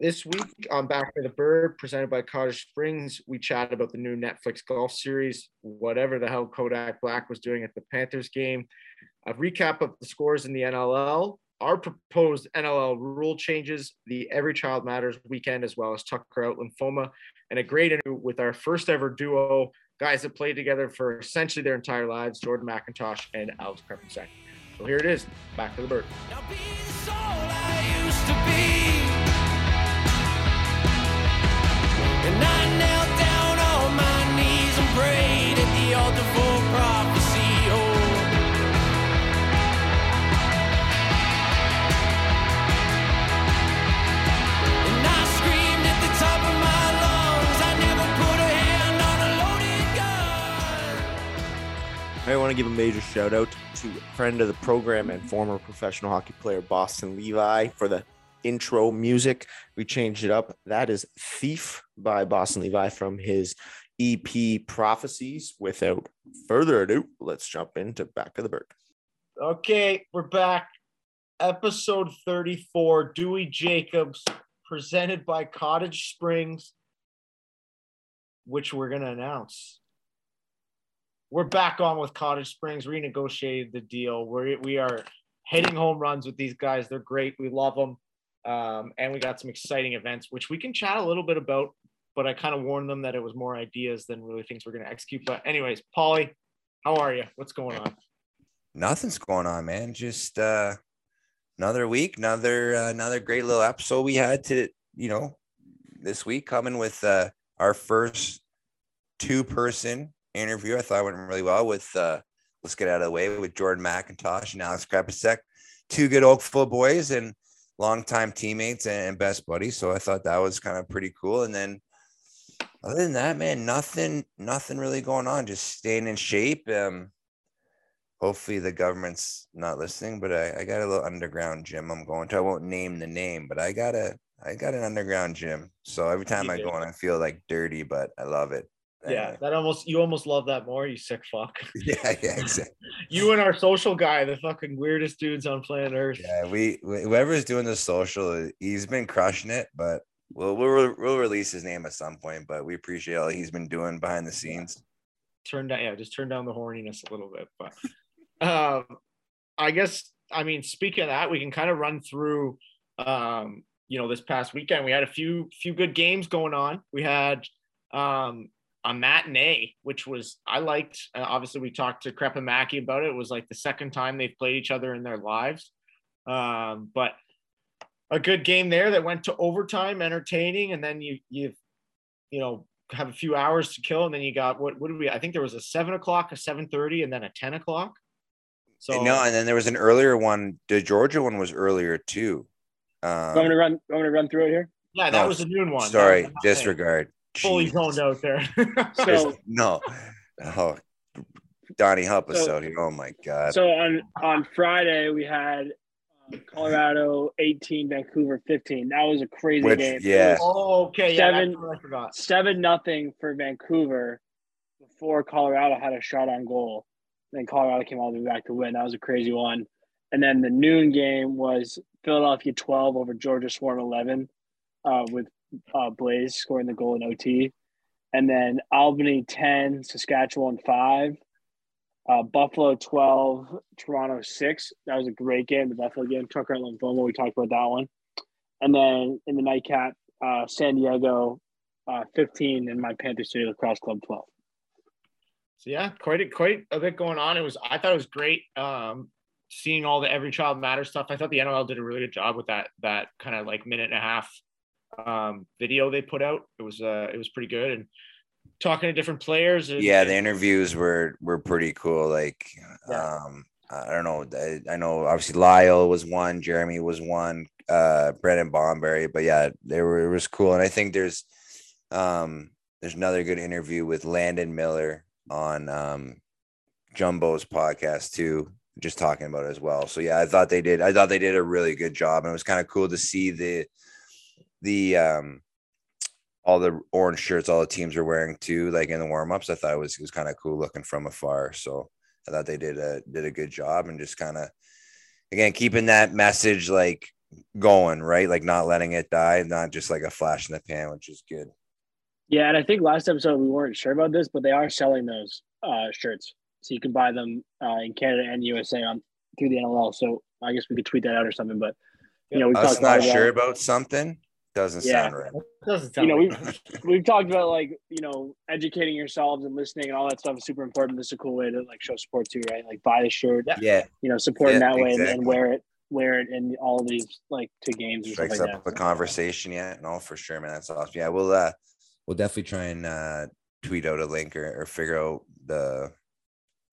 This week on Back to the Bird, presented by Cottage Springs, we chat about the new Netflix golf series, whatever the hell Kodak Black was doing at the Panthers game, a recap of the scores in the NLL, our proposed NLL rule changes, the Every Child Matters weekend, as well as Tucker Out Lymphoma, and a great interview with our first ever duo, guys that played together for essentially their entire lives, Jordan MacIntosh and Alex Crepinsek. So here it is, Back to the Bird. I want to give a major shout out to a friend of the program and former professional hockey player Boston Levi for the intro music. We changed it up. That is Thief by Boston Levi from his EP Prophecies. Without further ado, let's jump into Back of the Bird. Okay, we're back. Episode 34 Dewey Jacobs, presented by Cottage Springs, which we're going to announce. We're back on with Cottage Springs, renegotiated the deal. We're, we are hitting home runs with these guys. They're great. We love them. Um, and we got some exciting events, which we can chat a little bit about. But I kind of warned them that it was more ideas than really things we're going to execute. But, anyways, Paulie, how are you? What's going on? Nothing's going on, man. Just uh, another week, another uh, another great little episode we had to, you know, this week coming with uh, our first two person interview. I thought went really well with uh, let's get out of the way with Jordan MacIntosh and Alex Crepinsek, two good Oakville boys and longtime teammates and best buddies. So I thought that was kind of pretty cool. And then other than that, man, nothing, nothing really going on. Just staying in shape. Um, hopefully the government's not listening, but I, I got a little underground gym I'm going to. I won't name the name, but I got a I got an underground gym. So every time I go in, I feel like dirty, but I love it. Yeah, that almost you almost love that more, you sick fuck. Yeah, yeah, exactly. you and our social guy, the fucking weirdest dudes on planet Earth. Yeah, we whoever's doing the social, he's been crushing it, but we'll we'll, we'll release his name at some point. But we appreciate all he's been doing behind the scenes. Turn down, yeah, just turn down the horniness a little bit. But um, I guess I mean, speaking of that, we can kind of run through. Um, you know, this past weekend we had a few few good games going on. We had um a matinee, which was I liked. Uh, obviously, we talked to Crep and Mackey about it. It was like the second time they've played each other in their lives, um, but a good game there that went to overtime, entertaining, and then you you you know have a few hours to kill, and then you got what what did we? I think there was a seven o'clock, a seven thirty, and then a ten o'clock. So no, and then there was an earlier one. The Georgia one was earlier too. Um, I'm gonna run. I'm gonna run through it here. Yeah, that no, was a noon one. Sorry, disregard fully zoned out there. so no, oh, Donnie, help us so, out here. Oh my god. So on on Friday we had Colorado 18, Vancouver 15. That was a crazy Which, game. Yeah. Oh, okay. Seven, yeah, I forgot. Seven nothing for Vancouver before Colorado had a shot on goal. Then Colorado came all the way back to win. That was a crazy one. And then the noon game was Philadelphia 12 over Georgia Swarm 11 uh, with uh, Blaze scoring the goal in OT. And then Albany 10, Saskatchewan 5, uh, Buffalo 12, Toronto 6. That was a great game, the Buffalo game. Tucker and Lymphoma, we talked about that one. And then in the nightcap, uh, San Diego uh, 15 and my Panther City Lacrosse Club 12. So yeah, quite a, quite a bit going on. It was I thought it was great um, seeing all the Every Child Matters stuff. I thought the NLL did a really good job with that that kind of like minute and a half um, video they put out. It was uh, it was pretty good and talking to different players. And, yeah, the interviews were were pretty cool. Like, yeah. um, I don't know. I, I, know obviously Lyle was one, Jeremy was one, uh, Brendan Bomberry, but yeah, they were it was cool. And I think there's um there's another good interview with Landon Miller on um Jumbo's podcast too, just talking about it as well. So yeah, I thought they did. I thought they did a really good job, and it was kind of cool to see the the um all the orange shirts all the teams are wearing too, like in the warm-ups. I thought it was it was kind of cool looking from afar. So I thought they did a did a good job and just kind of again keeping that message like going, right? Like not letting it die, not just like a flash in the pan, which is good. Yeah, and I think last episode we weren't sure about this, but they are selling those uh, shirts, so you can buy them uh, in Canada and USA on through the NLL. So I guess we could tweet that out or something. But you know, we Us talked not about sure about something doesn't Yeah. sound right. Doesn't you know, like we've we've talked about like you know educating yourselves and listening and all that stuff is super important. This is a cool way to like show support too, right? Like buy the shirt, Yeah. Yeah, you know, support in Yeah, that way and, and wear it wear it in all these like to games and stuff strikes like up that. a conversation. Yeah, no, for sure, man. That's awesome. Yeah, we'll uh, we'll definitely try and uh, tweet out a link or, or figure out the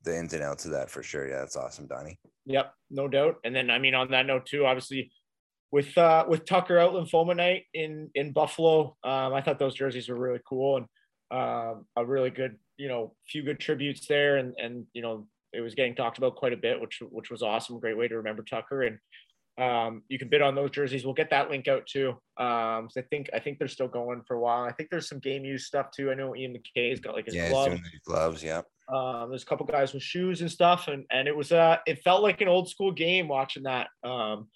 the ins and outs of that for sure. Yeah, that's awesome, Donnie. Yep, no doubt. And then I mean on that note too, obviously with uh with Tucker out lymphoma night in in Buffalo, um, I thought those jerseys were really cool and um a really good, you know, few good tributes there and and you know it was getting talked about quite a bit, which which was awesome. Great way to remember Tucker and um, you can bid on those jerseys. We'll get that link out too. Um, so I think I think they're still going for a while. I think there's some game use stuff too. I know Ian MacKay's got like his Yeah, he's doing gloves. Yeah, Um, there's a couple guys with shoes and stuff, and and it was uh it felt like an old school game watching that. Um,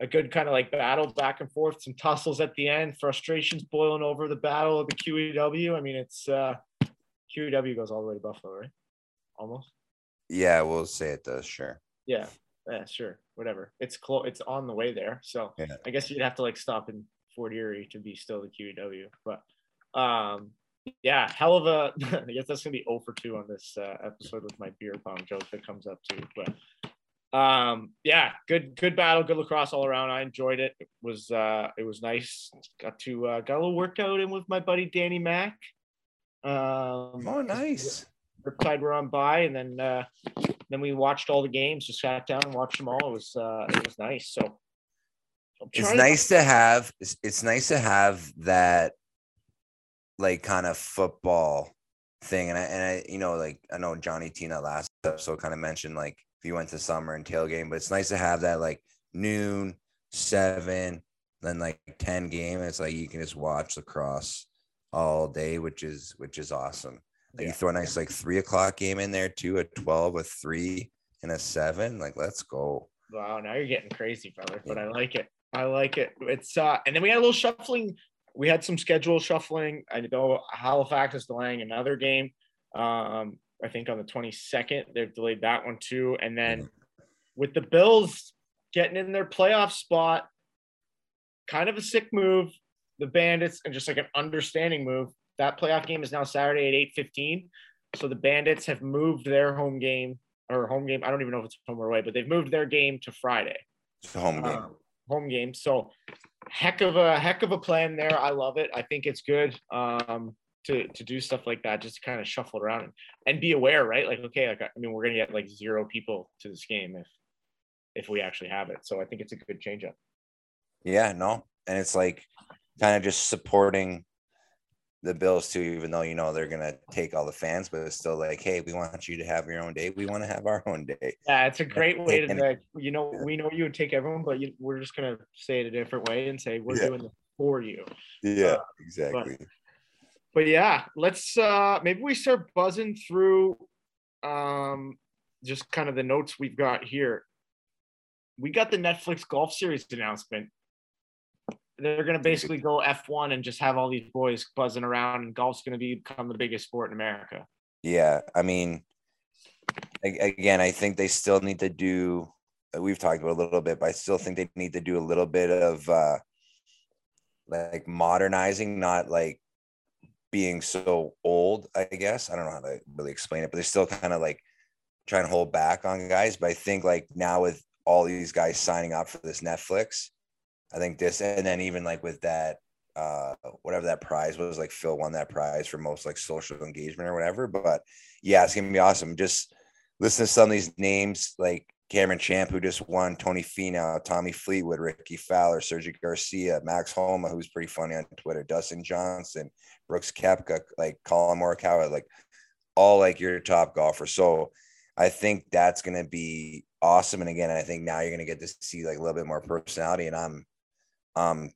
a good kind of like battle back and forth, some tussles at the end, frustrations boiling over the battle of the QEW. I mean, it's uh QEW goes all the way to Buffalo, right? Almost. yeah, we'll say it does. Sure. Yeah. Yeah, sure. Whatever. It's close. It's on the way there. So Yeah. I guess you'd have to like stop in Fort Erie to be still the QEW. But um yeah, hell of a I guess that's gonna be 0 for 2 on this uh, episode with my beer pong joke that comes up too. But um yeah, good good battle, good lacrosse all around. I enjoyed it. It was uh it was nice. Got to uh got a little workout in with my buddy Danny Mack. Um Oh, nice. Riptide were on by, and then uh, then we watched all the games. Just sat down and watched them all. It was uh, it was nice. So It's trying to- nice to have. It's, it's nice to have that, like, kind of football thing. And I and I, you know, like I know Johnny Tina last episode kind of mentioned like if you went to summer and tailgame, but it's nice to have that like noon, seven, then like ten game. It's like you can just watch lacrosse all day, which is which is awesome. Like Yeah. you throw a nice like three o'clock game in there too, a twelve, a three, and a seven. Like let's go. Wow, now you're getting crazy, brother. But I like it. I like it. It's uh, and then we had a little shuffling. We had some schedule shuffling. I know Halifax is delaying another game. Um, I think on the 22nd they've delayed that one too. And then with the Bills getting in their playoff spot, kind of a sick move. The Bandits and just like an understanding move. That playoff game is now Saturday at 8:15. So the Bandits have moved their home game or home game. I don't even know if it's home or away, but they've moved their game to Friday. It's a home game. Um, home game. So heck of a heck of a plan there. I love it. I think it's good um, to to do stuff like that, just to kind of shuffle around and, and be aware, right? Like, okay, like I mean, we're gonna get like zero people to this game if if we actually have it. So I think it's a good change up. Yeah, no. And it's like kind of just supporting the Bills too, even though you know they're gonna take all the fans, but it's still like, hey, we want you to have your own day. We want to have our own day. Yeah, it's a great way to like, you know, we know you would take everyone, but you, we're just gonna say it a different way and say we're Yeah. doing it for you. Yeah, Uh, exactly. But yeah, let's uh maybe we start buzzing through um just kind of the notes we've got here. We got the Netflix golf series announcement. They're gonna basically go F1 and just have all these boys buzzing around, and golf's gonna become the biggest sport in America. Yeah, I mean, again, I think they still need to do. uh, We've talked about a little bit, but I still think they need to do a little bit of uh like modernizing, not like being so old. I guess I don't know how to really explain it, but they're still kind of like trying to hold back on guys. But I think like now with all these guys signing up for this Netflix, I think this, and then even like with that uh whatever that prize was like phil won that prize for most like social engagement or whatever but yeah it's gonna be awesome just listen to some of these names like cameron champ who just won tony Finau, tommy fleetwood ricky fowler sergio garcia max homa who's pretty funny on twitter dustin johnson brooks koepka like collin morikawa like all like your top golfers. So i think that's gonna be awesome. And again i think now you're gonna get to see like a little bit more personality and i'm um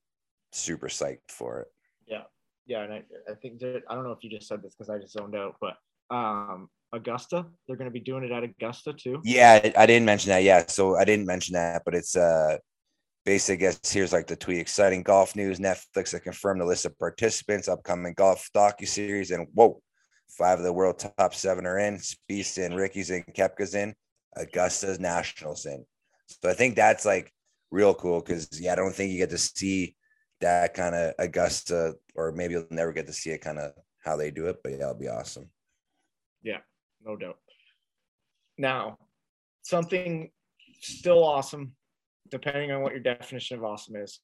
super psyched for it. Yeah, yeah, and I, I think that I don't know if you just said this because I just zoned out, but um Augusta, they're gonna be doing it at Augusta too. Yeah, I- I didn't mention that. Yeah, so I didn't mention that, but it's uh basically, I guess here's like the tweet: exciting golf news. Netflix has confirmed the list of participants, upcoming golf docu series, and whoa, five of the world top seven are in. Spieth's in, Ricky's in, Koepka's in, Augusta's Nationals in. So I think that's like real cool because yeah, I don't think you get to see that kind of Augusta, or maybe you'll never get to see it kind of how they do it. But yeah, it'll be awesome. Yeah, no doubt. Now, something still awesome, depending on what your definition of awesome is.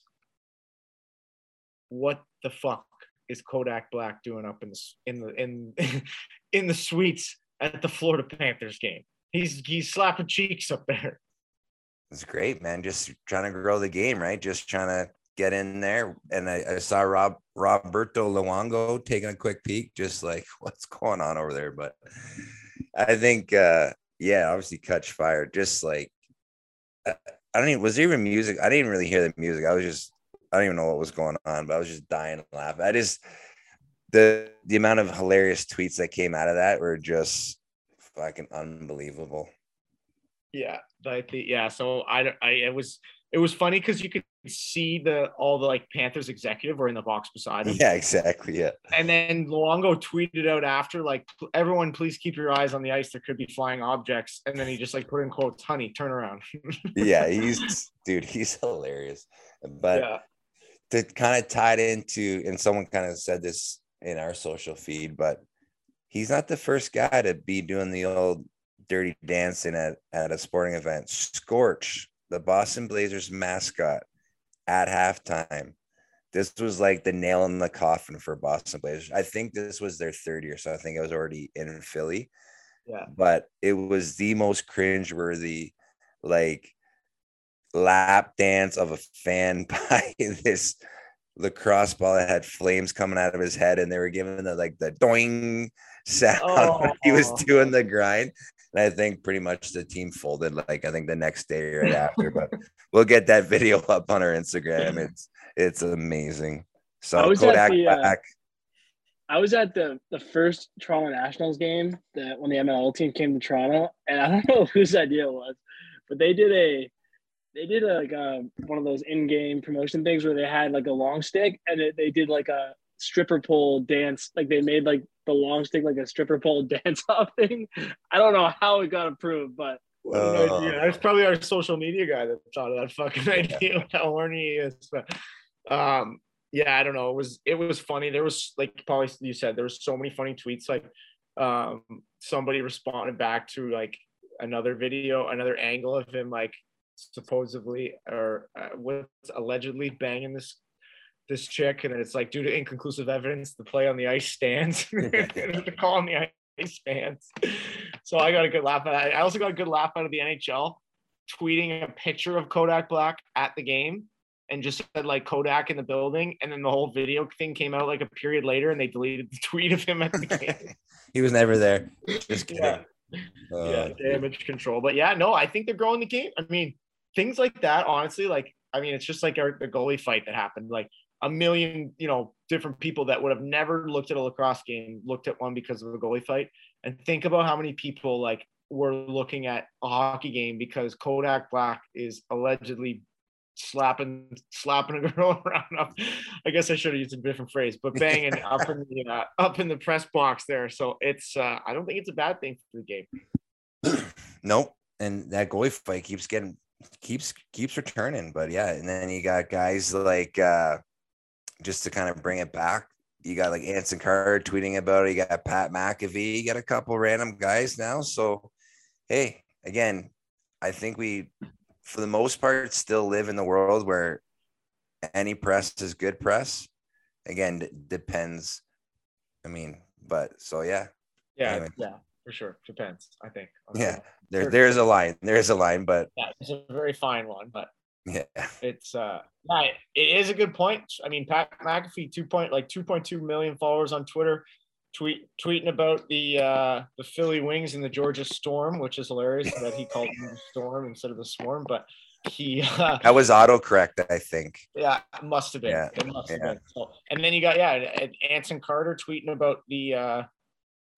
What the fuck is Kodak Black doing up in the in the in in the suites at the Florida Panthers game? He's he's slapping cheeks up there. It's great, man. Just trying to grow the game, right? Just trying to get in there. And I, I saw Rob Roberto Luongo taking a quick peek, just like what's going on over there. But I think, uh, yeah, obviously, catch fire. Just like I, I don't even was there even music. I didn't really hear the music. I was just I don't even know what was going on, but I was just dying to laugh. I just the the amount of hilarious tweets that came out of that were just fucking unbelievable. Yeah, I think yeah. So I, I it was it was funny because you could see the all the like Panthers executive were in the box beside him. Yeah, exactly. Yeah. And then Luongo tweeted out after like everyone please keep your eyes on the ice. There could be flying objects. And then he just like put in quotes, honey, turn around. yeah, he's dude, he's hilarious. But yeah. to kind of tie it into, and someone kind of said this in our social feed, but he's not the first guy to be doing the old dirty dancing at, at a sporting event. Scorch, the Boston Blazers mascot, at halftime. This was like the nail in the coffin for Boston Blazers. I think this was their third year, so I think it was already in Philly. Yeah. But it was the most cringeworthy, like lap dance of a fan by this lacrosse ball that had flames coming out of his head, and they were giving the like the doing sound oh. when he was oh. doing the grind. And I think pretty much the team folded like I think the next day or right after, but we'll get that video up on our Instagram. It's it's amazing. So Kodak the, uh, back. I was at the the first Toronto Nationals game that when the MLL team came to Toronto, and I don't know whose idea it was, but they did a they did a, like a, one of those in-game promotion things where they had like a long stick and it, they did like a stripper pole dance. Like they made like the long stick like a stripper pole dance off thing. I don't know how it got approved, but uh, yeah, that's probably our social media guy that thought of that fucking idea. How horny he is. But, um, yeah, I don't know. It was it was funny. There was like probably you said there was so many funny tweets. Like um, somebody responded back to like another video, another angle of him like supposedly or uh, what's allegedly banging this this chick, and it's like due to inconclusive evidence, the play on the ice stands. the call on the ice stands. So I got a good laugh at that. I also got a good laugh out of the NHL tweeting a picture of Kodak Black at the game and just said like Kodak in the building, and then the whole video thing came out like a period later, and they deleted the tweet of him at the game. he was never there. Just kidding. Yeah. Uh, yeah, damage control. But yeah, no, I think they're growing the game. I mean, things like that, honestly, like I mean, it's just like our, the goalie fight that happened. Like a million, you know, different people that would have never looked at a lacrosse game looked at one because of a goalie fight. And think about how many people like were looking at a hockey game because Kodak Black is allegedly slapping slapping a girl around. I guess I should have used a different phrase, but banging up in the uh, up in the press box there. So it's uh, I don't think it's a bad thing for the game. nope. And that goalie fight keeps getting keeps keeps returning. But yeah, and then you got guys like uh just to kind of bring it back, you got like Anson Carter tweeting about it. You got Pat McAfee. You got a couple random guys now. So, hey, again, I think we, for the most part, still live in the world where any press is good press. Again, d- depends. I mean, but so yeah. Yeah, anyway. yeah, for sure. Depends. I think. Yeah, there, there's a line. There's a line, but yeah, it's a very fine one. But yeah, it's uh, yeah, it is a good point. I mean, Pat McAfee, two point like two point two million followers on Twitter, tweet tweeting about the uh, the Philly Wings and the Georgia Storm, which is hilarious that he called them the Storm instead of the Swarm, but he uh, that was autocorrect, I think. Yeah, it must have been. Yeah, it must yeah. have been. So, and then you got yeah, Anson Carter tweeting about the uh,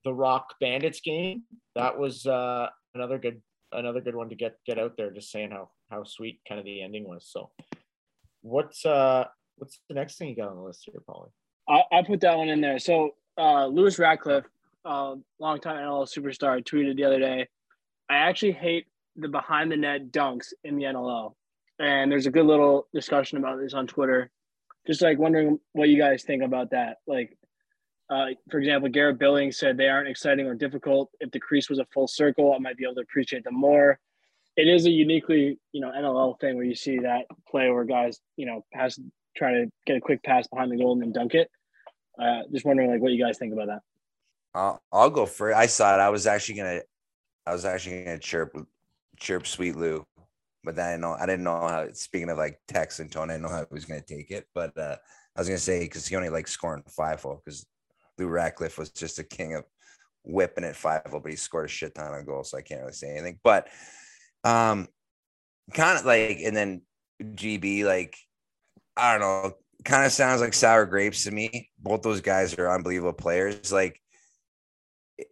the Rock Bandits game. That was uh, another good another good one to get get out there, just saying how how sweet kind of the ending was. So what's uh what's the next thing you got on the list here, Paulie? I, I put that one in there. So uh, Lewis Ratcliff, uh, longtime NLL superstar, tweeted the other day, "I actually hate the behind the net dunks in the NLL." And there's a good little discussion about this on Twitter. Just like wondering what you guys think about that. Like, uh, for example, Garrett Billings said they aren't exciting or difficult. If the crease was a full circle, I might be able to appreciate them more. It is a uniquely, you know, NLL thing where you see that play where guys, you know, pass, try to get a quick pass behind the goal and then dunk it. Uh, just wondering, like, what you guys think about that. I'll, I'll go for it. I saw it. I was actually gonna, I was actually gonna chirp, chirp Sweet Lou, but then I know. I didn't know how. Speaking of like text and tone, I didn't know how he was gonna take it. But uh, I was gonna say because he only like scoring five hole because Lou Ratcliff was just a king of whipping it five hole, but he scored a shit ton of goals, so I can't really say anything. But um, kind of like, and then GB like, I don't know, kind of sounds like sour grapes to me. Both those guys are unbelievable players. Like,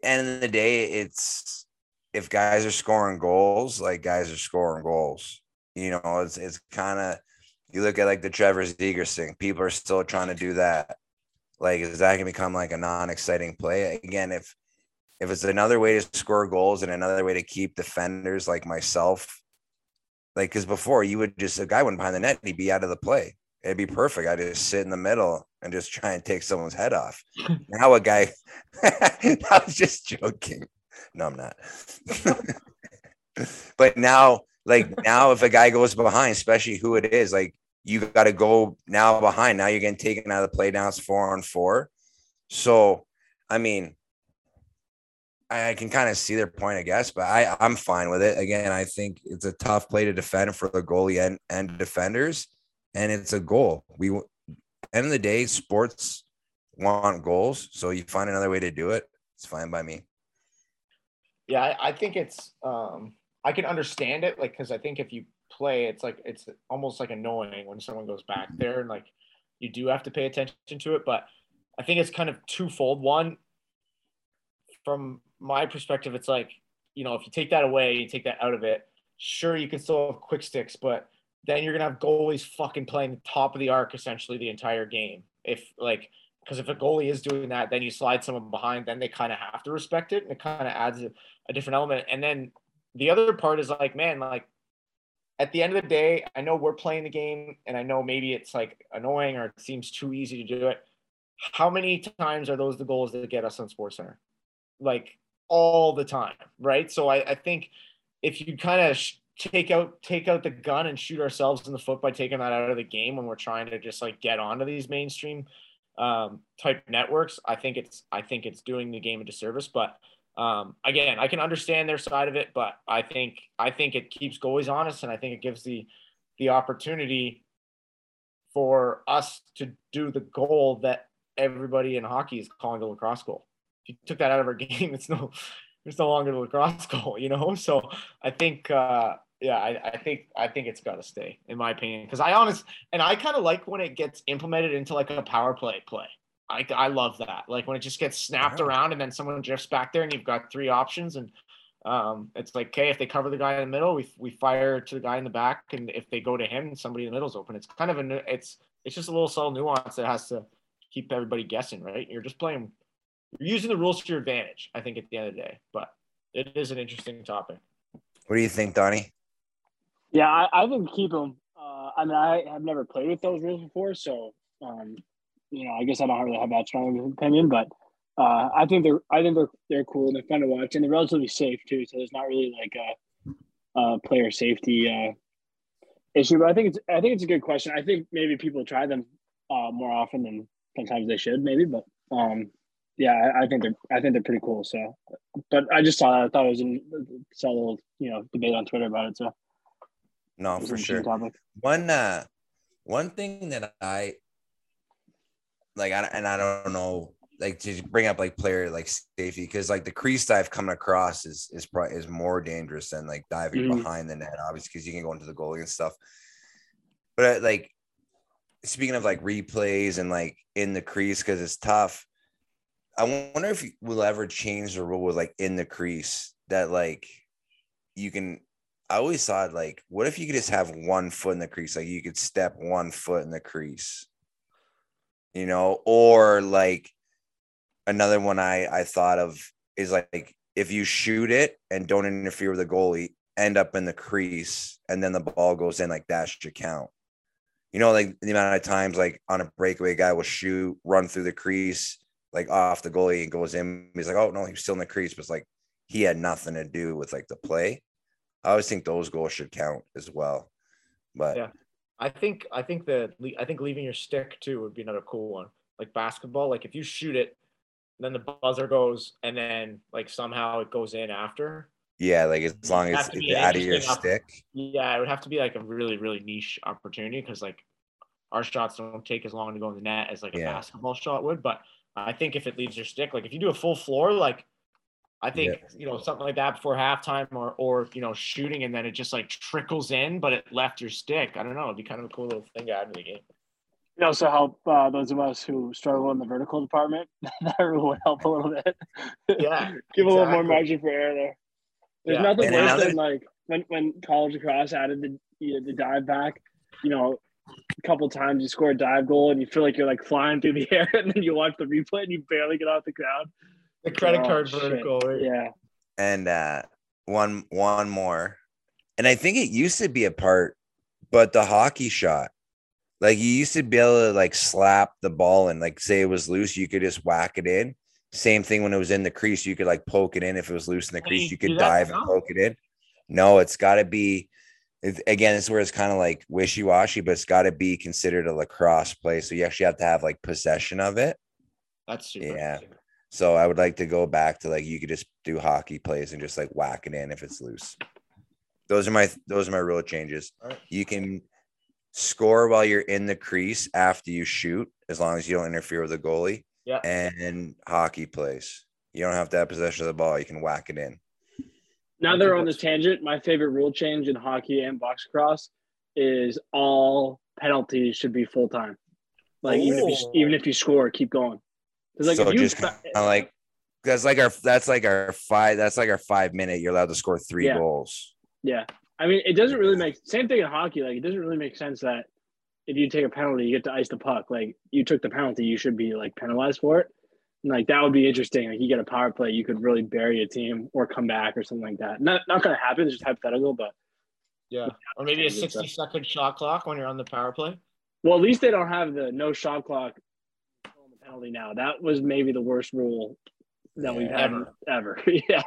end of the day, it's if guys are scoring goals, like guys are scoring goals. You know, it's it's kind of you look at like the Trevor Zegras thing. People are still trying to do that. Like, is that gonna become like a non-exciting play again? If if it's another way to score goals and another way to keep defenders like myself, like because before you would just a guy went behind the net, he'd be out of the play it'd be perfect. I just sit in the middle and just try and take someone's head off. now a guy, I was just joking. No, I'm not. but now, like now, if a guy goes behind, especially who it is, like you got to go now behind. Now you're getting taken out of the play. Now it's four on four. So, I mean, I can kind of see their point, I guess, but I, I'm fine with it. Again, I think it's a tough play to defend for the goalie and, and defenders and it's a goal. We end of the day, sports want goals, so you find another way to do it. It's fine by me. Yeah, I, I think it's. um I can understand it, like because I think if you play, it's like it's almost like annoying when someone goes back there, and like you do have to pay attention to it. But I think it's kind of twofold. One, from my perspective, it's like you know if you take that away, you take that out of it. Sure, you can still have quick sticks, but then you're gonna have goalies fucking playing the top of the arc essentially the entire game. If like because if a goalie is doing that, then you slide someone behind, then they kind of have to respect it, and it kind of adds a, a different element. And then the other part is like, man, like at the end of the day, I know we're playing the game, and I know maybe it's like annoying or it seems too easy to do it. How many times are those the goals that get us on Sports Center? Like all the time, right? So I, I think if you kind of sh- take out take out the gun and shoot ourselves in the foot by taking that out of the game when we're trying to just like get onto these mainstream um, type networks. I think it's I think it's doing the game a disservice. But um, again, I can understand their side of it, but I think I think it keeps goalies honest, and I think it gives the the opportunity for us to do the goal that everybody in hockey is calling the lacrosse goal. You took that out of our game, it's no it's no longer the lacrosse goal, you know. So I think uh, yeah, I, I, think I think it's got to stay, in my opinion, because I honest and I kind of like when it gets implemented into like a power play play. I I love that, like when it just gets snapped yeah. around and then someone drifts back there and you've got three options and um, it's like okay, if they cover the guy in the middle, we we fire to the guy in the back, and if they go to him, somebody in the middle's open. It's kind of a it's it's just a little subtle nuance that has to keep everybody guessing, right? You're just playing, you're using the rules to your advantage. I think at the end of the day, but it is an interesting topic. What do you think, Donnie? Yeah, I, I think keep them. Uh, I mean, I have never played with those rules before, so um, you know, I guess I don't really have that strong of an opinion, but uh, I think they're I think they're they're cool and they're fun to watch and they're relatively safe too. So there's not really like a, a player safety uh, issue. But I think it's I think it's a good question. I think maybe people try them uh, more often than sometimes they should, maybe. But um, yeah, I, think they're I think they're pretty cool. So, but I just saw that I thought it was in saw a little you know debate on Twitter about it. So no, for sure. Topic. One uh one thing that I like I, and I don't know like to bring up like player like safety because like the crease dive coming across is is probably is more dangerous than like diving mm-hmm. behind the net obviously because you can go into the goalie and stuff but like speaking of like replays and like in the crease because it's tough i wonder if we'll ever change the rule with like in the crease that like you can I always thought like, what if you could just have one foot in the crease? Like you could step one foot in the crease, you know, or like another one I I thought of is like if you shoot it and don't interfere with the goalie, end up in the crease, and then the ball goes in, like that should count. You know, like the amount of times like on a breakaway guy will shoot, run through the crease, like off the goalie and goes in. He's like, oh no, he's still in the crease, but it's like he had nothing to do with like the play. I always think those goals should count as well. But Yeah. I think I think the I think leaving your stick too would be another cool one. Like basketball, like if you shoot it, then the buzzer goes, and then like somehow it goes in after. yeah, like as long as Has to be it's out of your stick. Yeah, it would have to be like a really really niche opportunity because like our shots don't take as long to go in the net as like a Yeah. basketball shot would. But I think if it leaves your stick, like if you do a full floor, like I think you know something like that before halftime, or or you know shooting and then it just like trickles in, but it left your stick. I don't know. It'd be kind of a cool little thing to add to the game. It also help uh, those of us who struggle in the vertical department. that rule would help a little bit. Yeah, Give a little more margin for error there. There's Yeah. nothing And worse than like when, when college lacrosse added the you know, the dive back. You know, a couple times you score a dive goal and you feel like you're like flying through the air, and then you watch the replay and you barely get off the ground. The credit Oh, card shit. vertical. right? Yeah, And uh one one more. And I think it used to be a part, but the hockey shot. Like you used to be able to like slap the ball and like say it was loose, you could just whack it in. Same thing when it was in the crease, you could like poke it in. If it was loose in the crease, you you could dive and poke it in. No, it's got to be. It, again, it's where it's kind of like wishy washy, but it's got to be considered a lacrosse play. So you actually have to have like possession of it. That's super. Yeah. interesting. So I would like to go back to like you could just do hockey plays and just like whack it in if it's loose. Those are my those are my rule changes. Alright. You can score while you're in the crease after you shoot, as long as you don't interfere with the goalie. Yeah. And hockey plays. You don't have to have possession of the ball. You can whack it in. Now they're on this tangent. My favorite rule change in hockey and box cross is all penalties should be full time. Like even if you even if you score, keep going. like so if you just like that's like our that's like our five that's like our five minute. You're allowed to score three Yeah. goals. yeah, I mean it doesn't really make same thing in hockey. Like it doesn't really make sense that if you take a penalty, you get to ice the puck. Like you took the penalty, you should be like penalized for it. Like that would be interesting. Like you get a power play, you could really bury a team or come back or something like that. Not not gonna happen. It's just hypothetical, but Yeah. Or maybe a Change it, 60 second shot clock when you're on the power play. Well, at least they don't have the no shot clock penalty now. That was maybe the worst rule that we've Yeah. had ever. yeah.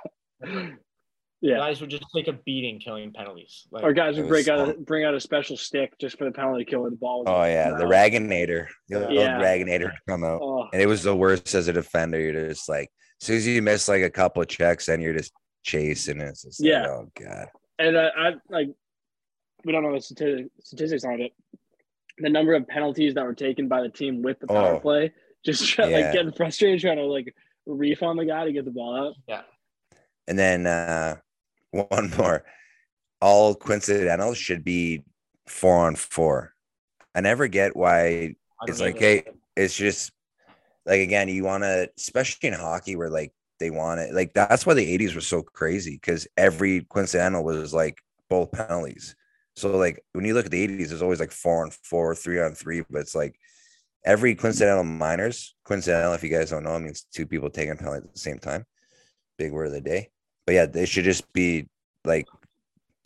Yeah. Guys would just take a beating killing penalties. Like, Or guys would break out a, bring out a special stick just for the penalty kill where the ball. Oh yeah, the No. Raginator. The old Yeah. Raginator would come out. Oh, And it was the worst as a defender. You're just like, as soon as you miss like a couple of checks, then you're just chasing. It's just like, Yeah. oh god. and I, I like we don't know the statistics on it. The number of penalties that were taken by the team with the power Oh. play, just try, Yeah. like getting frustrated trying to like reef on the guy to get the ball out. yeah. And then uh one more. All coincidentals should be four on four. I never get why it's like, hey, it's just like again, you want to, especially in hockey, where like they want it. Like that's why the '80s were so crazy because every coincidental was like both penalties. So like when you look at the '80s, there's always like four on four, three on three, but it's like every coincidental minors. Coincidental, if you guys don't know, it means two people taking a penalty at the same time. Big word of the day. But yeah, they should just be like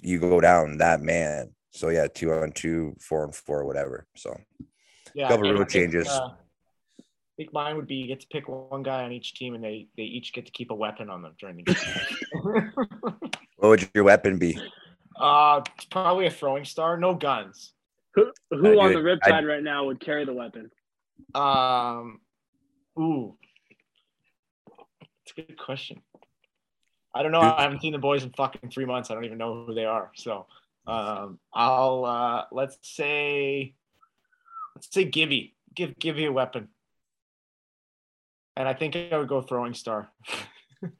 you go down that man. So yeah, two on two, four on four, whatever. So yeah, couple and I rule changes. uh, I think mine would be you get to pick one guy on each team and they, they each get to keep a weapon on them during the game. what would your weapon be? uh, it's probably a throwing star, no guns. Who who I on the it. I- riptide right now would carry the weapon? Um, ooh, it's a good question. I don't know. I haven't seen the boys in fucking three months. I don't even know who they are. So, um, I'll uh, let's say, let's say Gibby. Give Gibby a weapon, and I think I would go throwing star.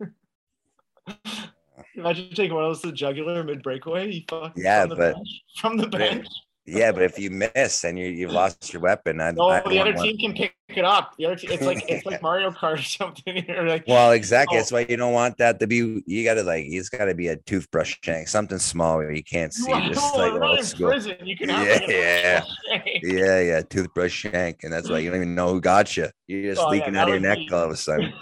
Imagine taking one of those to the jugular mid breakaway. Yeah, from the but- bench, from the bench. Yeah, but if you miss and you you've lost your weapon, I, No, I the other team can pick it up. The other team, it's like it's like Mario Kart or something. You're like, Well, exactly. Oh. That's why you don't want that to be. You got to like. It's got to be a toothbrush shank, something small where you can't see. you Just like in school. prison. You can Yeah, a- Yeah, yeah, toothbrush shank, and that's why you don't even know who got you. You're just Oh, leaking that out of your neck be- all of a sudden.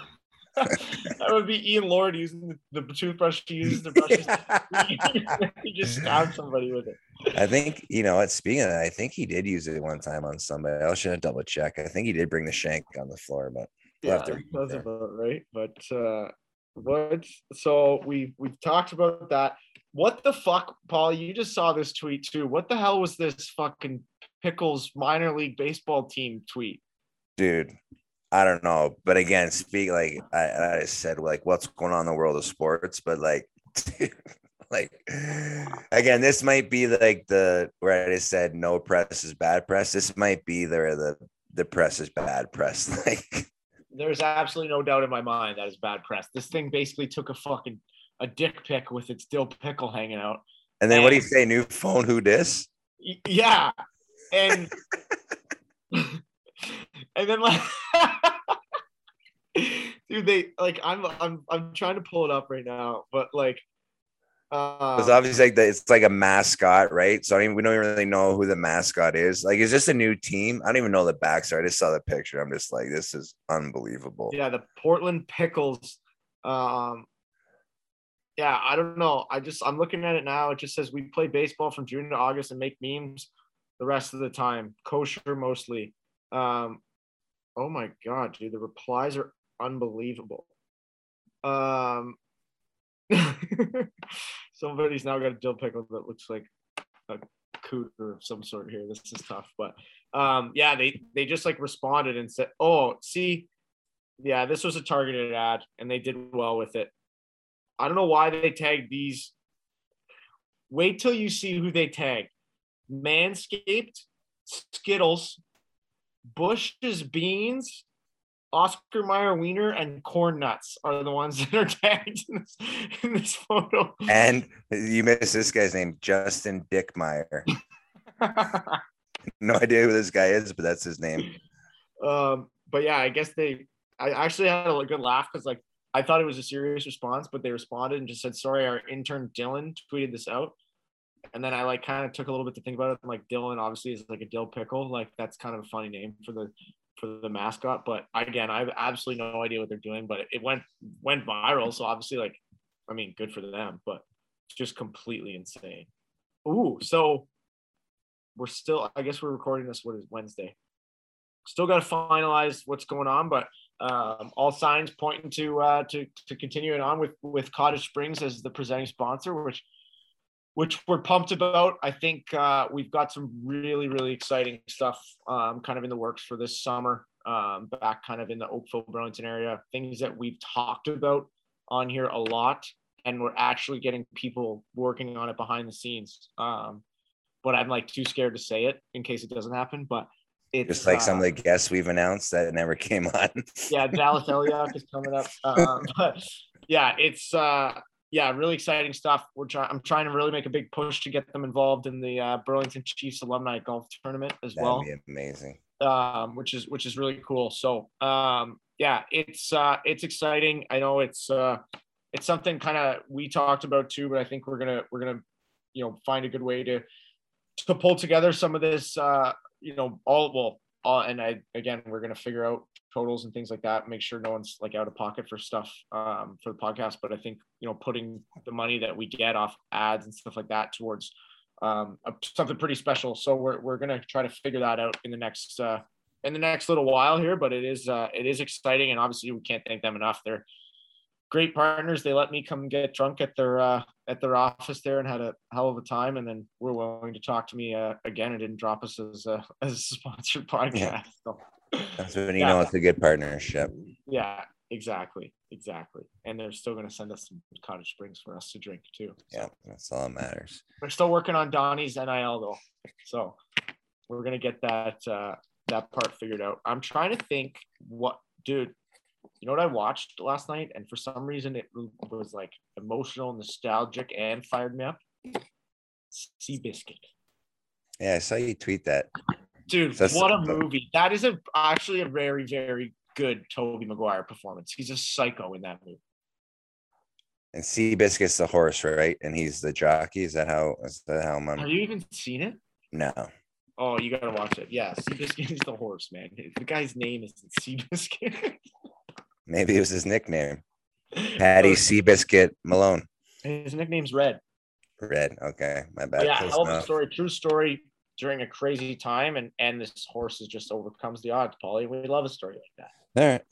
That would be Ian Lord using the, the toothbrush to use to brush his he just stabbed somebody with it. I think you know what. Speaking of that, I think he did use it one time on somebody. I should have double check. I think he did bring the shank on the floor, but We'll Yeah, have to that's about right. But uh what so we we've talked about that. What the fuck, Paul? You just saw this tweet too. What the hell was this fucking Pickles minor league baseball team tweet? dude, I don't know. But again, speak like I, I said, like what's going on in the world of sports, but like. Like again, this might be like the where I just said no press is bad press. This might be the the the press is bad press. Like There's absolutely no doubt in my mind that is bad press. This thing basically took a fucking a dick pic with its dill pickle hanging out. And then what do you say? New phone, who dis? Yeah and and then like dude they like i'm i'm i'm trying to pull it up right now but like uh Because obviously, like the, it's like a mascot, right? So I mean, we don't really know who the mascot is. Like, is this a new team? I don't even know the backstory. I just saw the picture. I'm just like, this is unbelievable. yeah the portland pickles um yeah i don't know i just i'm looking at it now it just says we play baseball from june to august and make memes the rest of the time kosher mostly um oh my god dude the replies are unbelievable um somebody's now got a dill pickle that looks like a cooter of some sort here this is tough but um yeah they they just like responded and said oh see yeah, this was a targeted ad and they did well with it. I don't know why they tagged these. Wait till you see who they tagged. Manscaped, Skittles, Bush's Beans, Oscar Mayer Wiener, and Corn Nuts are the ones that are tagged in this, in this photo. And you missed this guy's name, Justin Dickmeyer. No idea who this guy is, but that's his name. um, but yeah, I guess they. I actually had a good laugh because like I thought it was a serious response, but they responded and just said, "Sorry, our intern Dylan tweeted this out." And then I like kind of took a little bit to think about it. I'm like, Dylan obviously is like a dill pickle. Like that's kind of a funny name for the for the mascot. But again, I have absolutely no idea what they're doing. But it went went viral, so obviously, like, I mean, good for them. But it's just completely insane. Ooh, so we're still. I guess we're recording this. What is Wednesday? Still got to finalize what's going on, but um, all signs pointing to uh, to to continuing on with with Cottage Springs as the presenting sponsor, which which we're pumped about. I think uh, we've got some really really exciting stuff um, kind of in the works for this summer. Um, back kind of in the Oakville Burlington area, things that we've talked about on here a lot, and we're actually getting people working on it behind the scenes. Um, but I'm like too scared to say it in case it doesn't happen. But it's Just like some uh, of the guests we've announced that never came on. yeah, Dallas Eliak is coming up. Um, but yeah, it's uh, yeah, really exciting stuff. We're trying. I'm trying to really make a big push to get them involved in the uh, Burlington Chiefs alumni golf tournament as That'd well, be amazing. um, which is which is really cool. So um, yeah, it's uh, it's exciting. I know it's uh, it's something kind of we talked about too, but I think we're gonna we're gonna you know find a good way to to pull together some of this uh, you know all well all and I again we're gonna figure out totals and things like that make sure no one's like out of pocket for stuff um, for the podcast. But I think you know putting the money that we get off ads and stuff like that towards um, a, something pretty special. So we're, we're gonna try to figure that out in the next uh, in the next little while here but it is uh, it is exciting. And obviously we can't thank them enough. They're great partners. They let me come get drunk at their uh, at their office there and had a hell of a time. And then were willing to talk to me uh, again and didn't drop us as a as a sponsored podcast. Yeah. so That's when you Yeah. know it's a good partnership. yeah exactly exactly and they're still going to send us some cottage springs for us to drink too So Yeah, that's all that matters. we're still working on donnie's nil though so we're going to get that uh that part figured out i'm trying to think what dude you know what I watched last night, and for some reason it was like emotional, nostalgic, and fired me up. Seabiscuit. Yeah, I saw you tweet that. Dude, That's- what a movie. That is a actually a very, very good Tobey Maguire performance. He's a psycho in that movie. And Seabiscuit's the horse, right? And he's the jockey. Is that how? Is that how Have I'm? you even seen it? No. Oh, you gotta watch it. Yeah, Seabiscuit is the horse, man. The guy's name is Seabiscuit. Maybe it was his nickname. Patty oh. Seabiscuit Malone. His nickname's Red. Red. Okay, my bad. yeah, Close hell of a story, true story during a crazy time, and and this horse is just overcomes the odds, Paulie. We love a story like that. All right.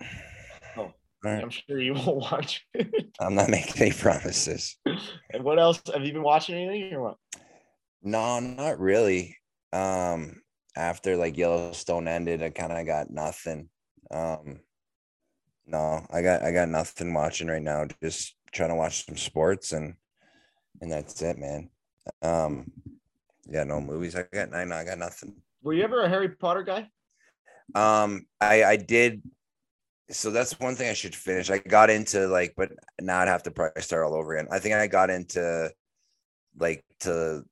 Oh. All right. I'm sure you will watch it. I'm not making any promises. and what else? Have you been watching anything or what? No, not really. Um, after like Yellowstone ended, I kind of got nothing. Um, no, I got I got nothing watching right now. Just trying to watch some sports and and that's it, man. Um, yeah, no movies. I got I know I got nothing. Were you ever a Harry Potter guy? Um, I I did. So that's one thing I should finish. I got into like, but now I'd have to probably start all over again. I think I got into like to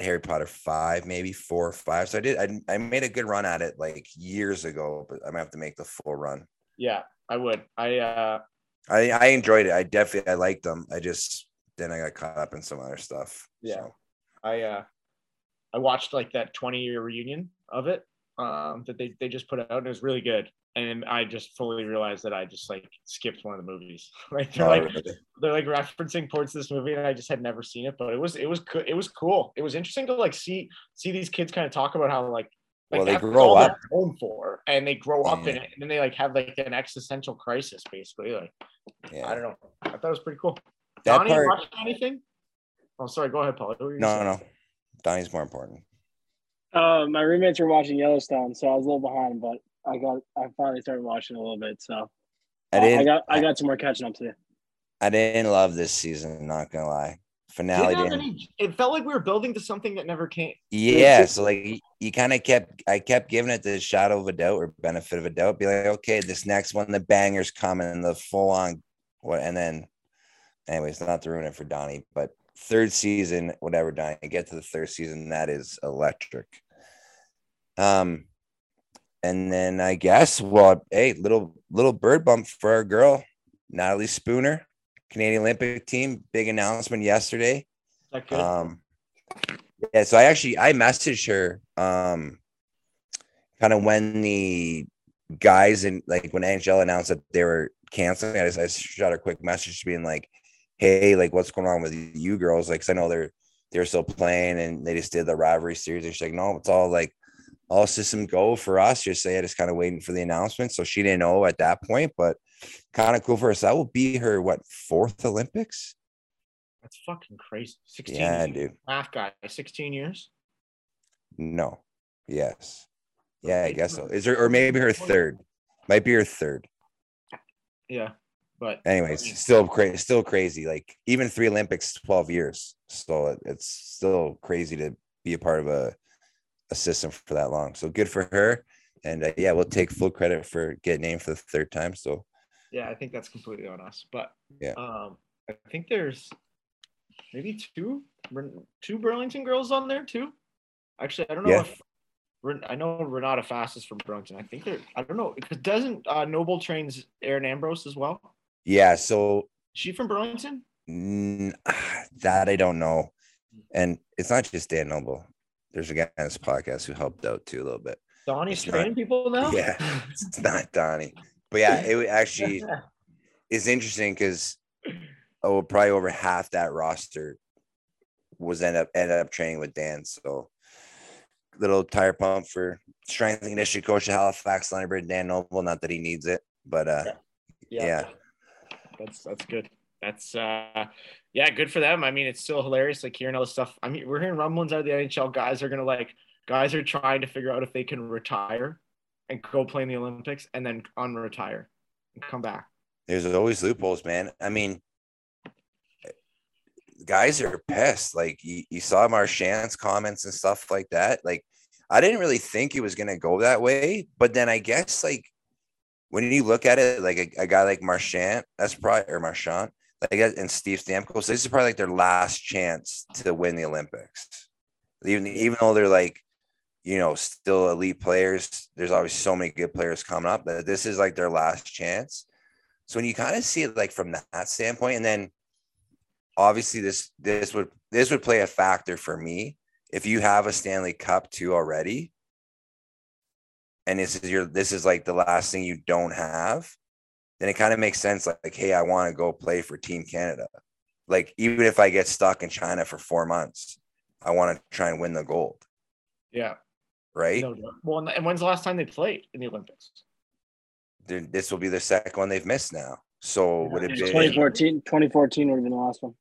Harry Potter five, maybe four or five. So I did. I I made a good run at it like years ago, but I'm gonna have to make the full run. Yeah, I would. I uh I I enjoyed it. I definitely I liked them. I just then I got caught up in some other stuff. Yeah. So, I uh I watched like that 20 year reunion of it um that they, they just put out and it was really good. And I just fully realized that I just like skipped one of the movies. like they're Oh, like they're like referencing parts of this movie and I just had never seen it, but it was it was co- it was cool. It was interesting to like see see these kids kind of talk about how like like Well, they grow up. home for and they grow up in it and then they like have like an existential crisis basically. Like I don't know. I thought it was pretty cool. That Donnie, part. anything? Oh, sorry. Go ahead, Paul. What were you No, no, no. Donnie's more important. Uh, my roommates were watching Yellowstone, so I was a little behind, but I got I finally started watching a little bit. So I didn't. I got I got some more catching up to do. I didn't love this season. Not gonna lie. Finale Didn't didn't. any- it felt like we were building to something that never came. Yeah, so like you, you kind of kept I kept giving it the shadow of a doubt or benefit of a doubt. Be like, okay, this next one, the bangers coming, the full on what and then anyways, not to ruin it for Donnie, but third season, whatever, Donnie, get to the third season, that is electric. Um and then I guess well, hey, little little bird bump for our girl, Natalie Spooner, Canadian Olympic team. Big announcement yesterday. Is that good? Um, yeah, so I actually I messaged her um kind of when the guys and like when NHL announced that they were canceling, I just I shot her a quick message being like, Hey, like what's going on with you girls? Like, 'cause I know they're they're still playing and they just did the rivalry series. And she's like, No, it's all like all system go for us. Just say I just kind of waiting for the announcement. So she didn't know at that point, but kind of cool for us. That will be her what fourth Olympics? That's fucking crazy. 16 Yeah, years. dude. Math guy, 16 years. No. Yes. Yeah, I guess so. Is her or maybe her third? Might be her third. Yeah. But Anyways, still crazy. Still crazy. Like even three Olympics, twelve years. So it- it's still crazy to be a part of a a system for that long. So good for her. And uh, yeah, we'll take full credit for getting named for the third time. So yeah, I think that's completely on us. But Yeah. um, I think there's maybe two two Burlington girls on there too. Actually, I don't know Yeah. if I know Renata Fast is from Burlington. I think they're I don't know because doesn't uh, Noble trains Erin Ambrose as well? Yeah, so she from Burlington? mm, that I don't know. And it's not just Dan Noble. There's a guy on this podcast who helped out too a little bit. Donnie's training people now. Yeah. It's not Donnie. But yeah, it actually is interesting because oh, probably over half that roster was end up ended up training with Dan. So little tire pump for strength and conditioning coach at Halifax Thunderbird, Dan Noble. Not that he needs it, but uh yeah. That's that's good. That's uh yeah, good for them. I mean, it's still hilarious like hearing all this stuff. I mean, we're hearing rumblings out of the NHL. Guys are gonna like guys are trying to figure out if they can retire and go play in the Olympics and then unretire and come back. there's always loopholes, man. I mean, guys are pissed. Like you, you saw Marchand's comments and stuff like that. Like I didn't really think it was gonna go that way, but then I guess like when you look at it, like a, a guy like Marchand, that's probably or Marchand, like uh, and Steve Stamkos, this is probably like their last chance to win the Olympics. Even even though they're like, you know, still elite players, there's always so many good players coming up that this is like their last chance. So when you kind of see it like from that standpoint, and then obviously this this would this would play a factor for me if you have a Stanley Cup too already, and this is your this is like the last thing you don't have, then it kind of makes sense. Like, like hey, I want to go play for Team Canada. Like even if I get stuck in China for four months, I want to try and win the gold. Yeah. Right. No, no. Well, and when's the last time they played in the Olympics? They're- This will be the second one they've missed now. So would it be? 2014, 2014 would have been the last one.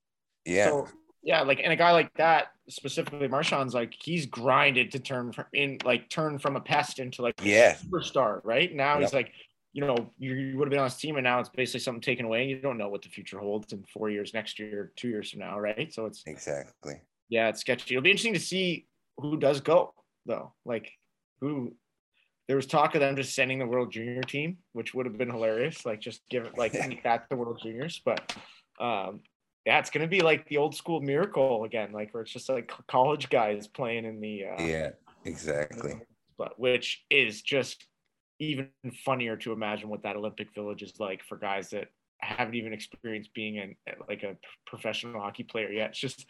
Yeah. So, yeah, like and a guy like that specifically, Marchand's like he's grinded to turn from in like turn from a pest into like a Yeah. superstar. Right now he's like, you know, you, you would have been on his team, and now it's basically something taken away, and you don't know what the future holds in four years, next year, two years from now, right? So it's Exactly. yeah, it's sketchy. It'll be interesting to see who does go though. Like who there was talk of them just sending the World Junior team, which would have been hilarious. Like just give it like that the World Juniors, but um yeah, it's gonna be like the old school miracle again, like where it's just like college guys playing in the uh, Yeah. Exactly. but which is just even funnier to imagine what that Olympic Village is like for guys that haven't even experienced being an like a professional hockey player yet. It's just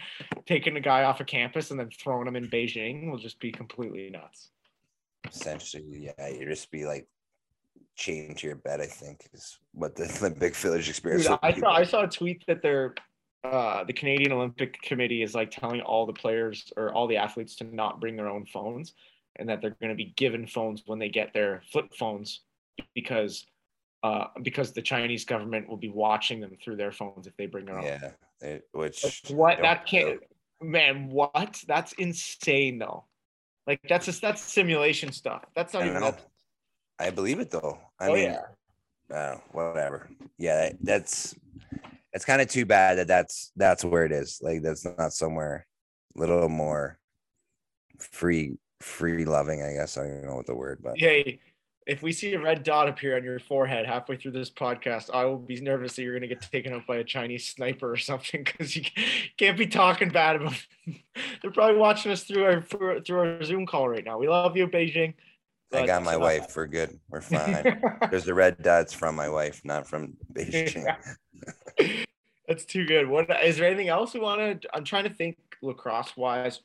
taking a guy off a campus and then throwing him in Beijing will just be completely nuts. Essentially, yeah. You just be like chained to your bed. I think is what the Olympic Village experience. Dude, I saw I saw a tweet that they're uh, the Canadian Olympic Committee is like telling all the players or all the athletes to not bring their own phones, and that they're going to be given phones when they get their flip phones because uh, because the Chinese government will be watching them through their phones if they bring their own. Yeah. It, which Like, what that can't know. man what that's insane though like that's just that's simulation stuff that's not I even I believe it though. I oh mean, yeah uh, whatever. Yeah, that's it's kind of too bad that that's that's where it is. Like that's not somewhere a little more free free loving. I guess I don't know what the word, but hey if we see a red dot appear on your forehead halfway through this podcast i will be nervous that you're going to get taken out by a chinese sniper or something because you can't be talking bad about they're probably watching us through our through our zoom call right now we love you beijing I got my wife. We're good. We're fine. There's the red dots from my wife, not from Beijing. That's too good. What is there anything else we want to? I'm trying to think lacrosse wise.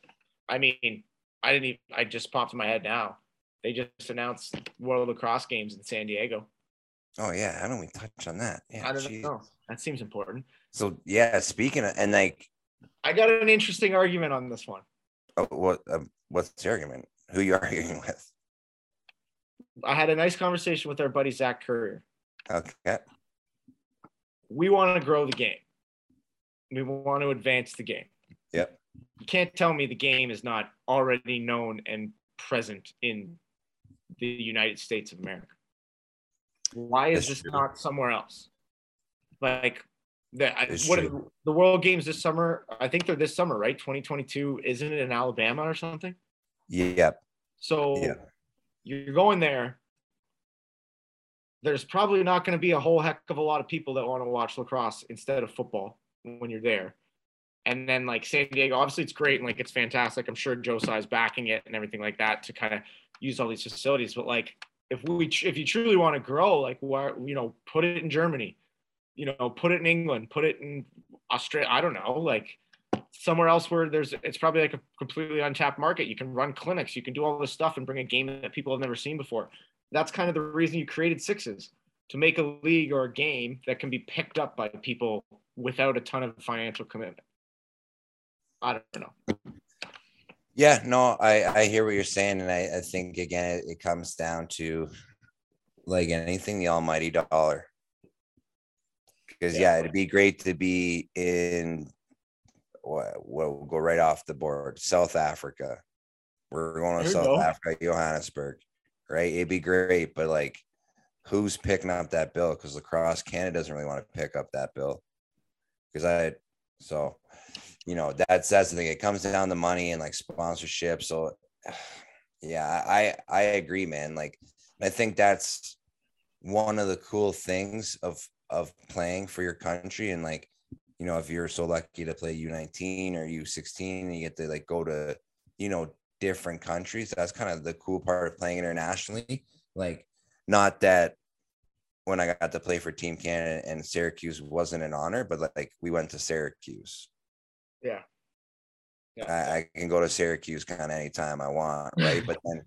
I mean, I didn't even. I just popped in my head now. They just announced World Lacrosse Games in San Diego. Oh yeah, how don't we touch on that? Yeah, I don't geez. know. That seems important. So yeah, speaking of and like, I got an interesting argument on this one. oh, what uh, what's the argument? Who you arguing with? I had a nice conversation with our buddy Zach Currier. Okay, We want to grow the game. We want to advance the game. Yep. You can't tell me the game is not already known and present in the United States of America. Why is That's this true. not somewhere else? Like the It's what the World Games this summer? I think they're this summer, right? 2022. Isn't it in Alabama or something? yep, So Yeah. you're going there. There's probably not going to be a whole heck of a lot of people that want to watch lacrosse instead of football when you're there. And then like San Diego, obviously it's great and like it's fantastic. I'm sure Josiah is backing it and everything like that to kind of use all these facilities. But like if we if you truly want to grow, like why you know put it in Germany, you know put it in England, put it in Australia. I don't know, like somewhere else where there's it's probably like a completely untapped market. You can run clinics, you can do all this stuff and bring a game that people have never seen before. That's kind of the reason you created sixes to make a league or a game that can be picked up by people without a ton of financial commitment. I don't know. yeah. No, I I hear what you're saying, and I I think again it, it comes down to like anything, the almighty dollar. Because Yeah. yeah, it'd be great to be in what we'll go right off the board. South Africa. We're going to South go. Africa, Johannesburg, right? It'd be great, but like, who's picking up that bill? Because lacrosse Canada doesn't really want to pick up that bill. Because I, so, you know, that's that's the thing. It comes down to money and like sponsorship. So, yeah, I I agree, man. Like, I think that's one of the cool things of of playing for your country and like you know if you're so lucky to play u19 or u16 and you get to like go to you know, different countries. That's kind of the cool part of playing internationally. Like, not that when I got to play for Team Canada and Syracuse wasn't an honor, but like we went to Syracuse. Yeah. Yeah. I, I can go to Syracuse kind of anytime I want, right? but then,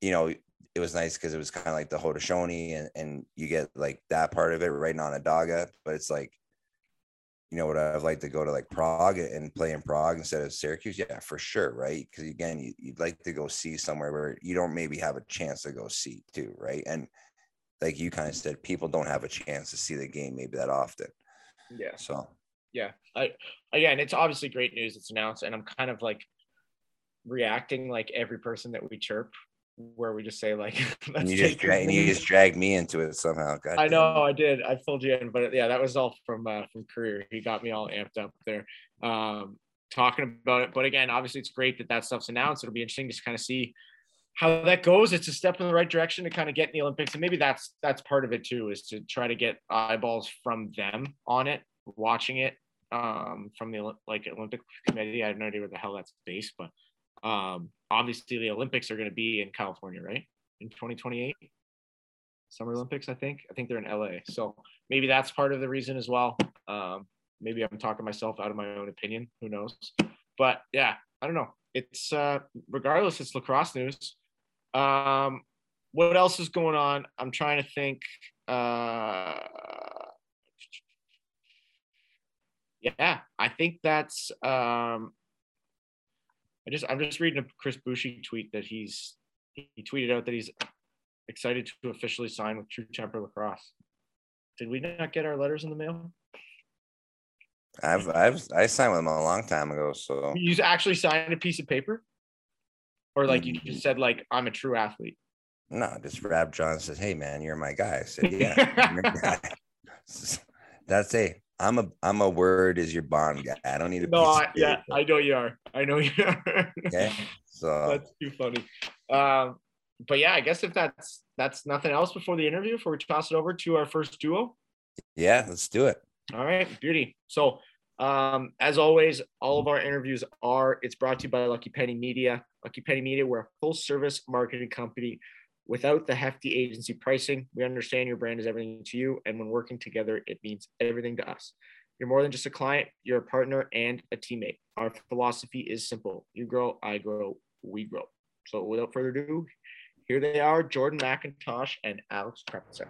you know, it was nice because it was kind of like the Haudenosaunee and, and you get like that part of it right in Onondaga, but it's like, you know, would I've like to go to like Prague and play in Prague instead of Syracuse? Yeah, for sure, right? Because again, you, you'd like to go see somewhere where you don't maybe have a chance to go see too, right? And like you kind of said, people don't have a chance to see the game maybe that often. Yeah. So yeah. I again, it's obviously great news. It's announced, and I'm kind of like reacting like every person that we chirp, where we just say like, you just dra- and you just dragged me into it somehow. God I know I did. I pulled you in, but yeah, that was all from uh, from Currier. He got me all amped up there, um, talking about it. But again, obviously, it's great that that stuff's announced. It'll be interesting to kind of see how that goes. It's a step in the right direction to kind of get in the Olympics, and maybe that's that's part of it too, is to try to get eyeballs from them on it, watching it um, from the like Olympic Committee. I have no idea where the hell that's based, but um, obviously the Olympics are going to be in California, right? In 2028, Summer Olympics, I think. I think they're in LA, so maybe that's part of the reason as well. Um, maybe I'm talking myself out of my own opinion. Who knows? But yeah, I don't know. It's uh, regardless, it's lacrosse news. Um, what else is going on? I'm trying to think. Uh, yeah, I think that's. Um, I just I'm just reading a Chris Boucher tweet that he's he tweeted out that he's excited to officially sign with True Temper Lacrosse. Did we not get our letters in the mail? I've I've I signed with him a long time ago. So you actually signed a piece of paper, or like you just said like I'm a true athlete. No, just Rab John says, "Hey man, you're my guy." I said, "Yeah." That's a I'm a I'm a word is your bond guy. I don't need a no. I, yeah, I know you are. I know you are. okay, so that's too funny. Um, but yeah, I guess if that's that's nothing else before the interview, before we toss it over to our first duo. Yeah, let's do it. All right, beauty. So, um, as always, all of our interviews are it's brought to you by Lucky Penny Media. Lucky Penny Media, we're a full service marketing company without the hefty agency pricing. We understand your brand is everything to you, and when working together, it means everything to us. You're more than just a client, you're a partner and a teammate. Our philosophy is simple you grow, I grow, we grow. So, without further ado, here they are Jordan MacIntosh and Alex Crepinsek.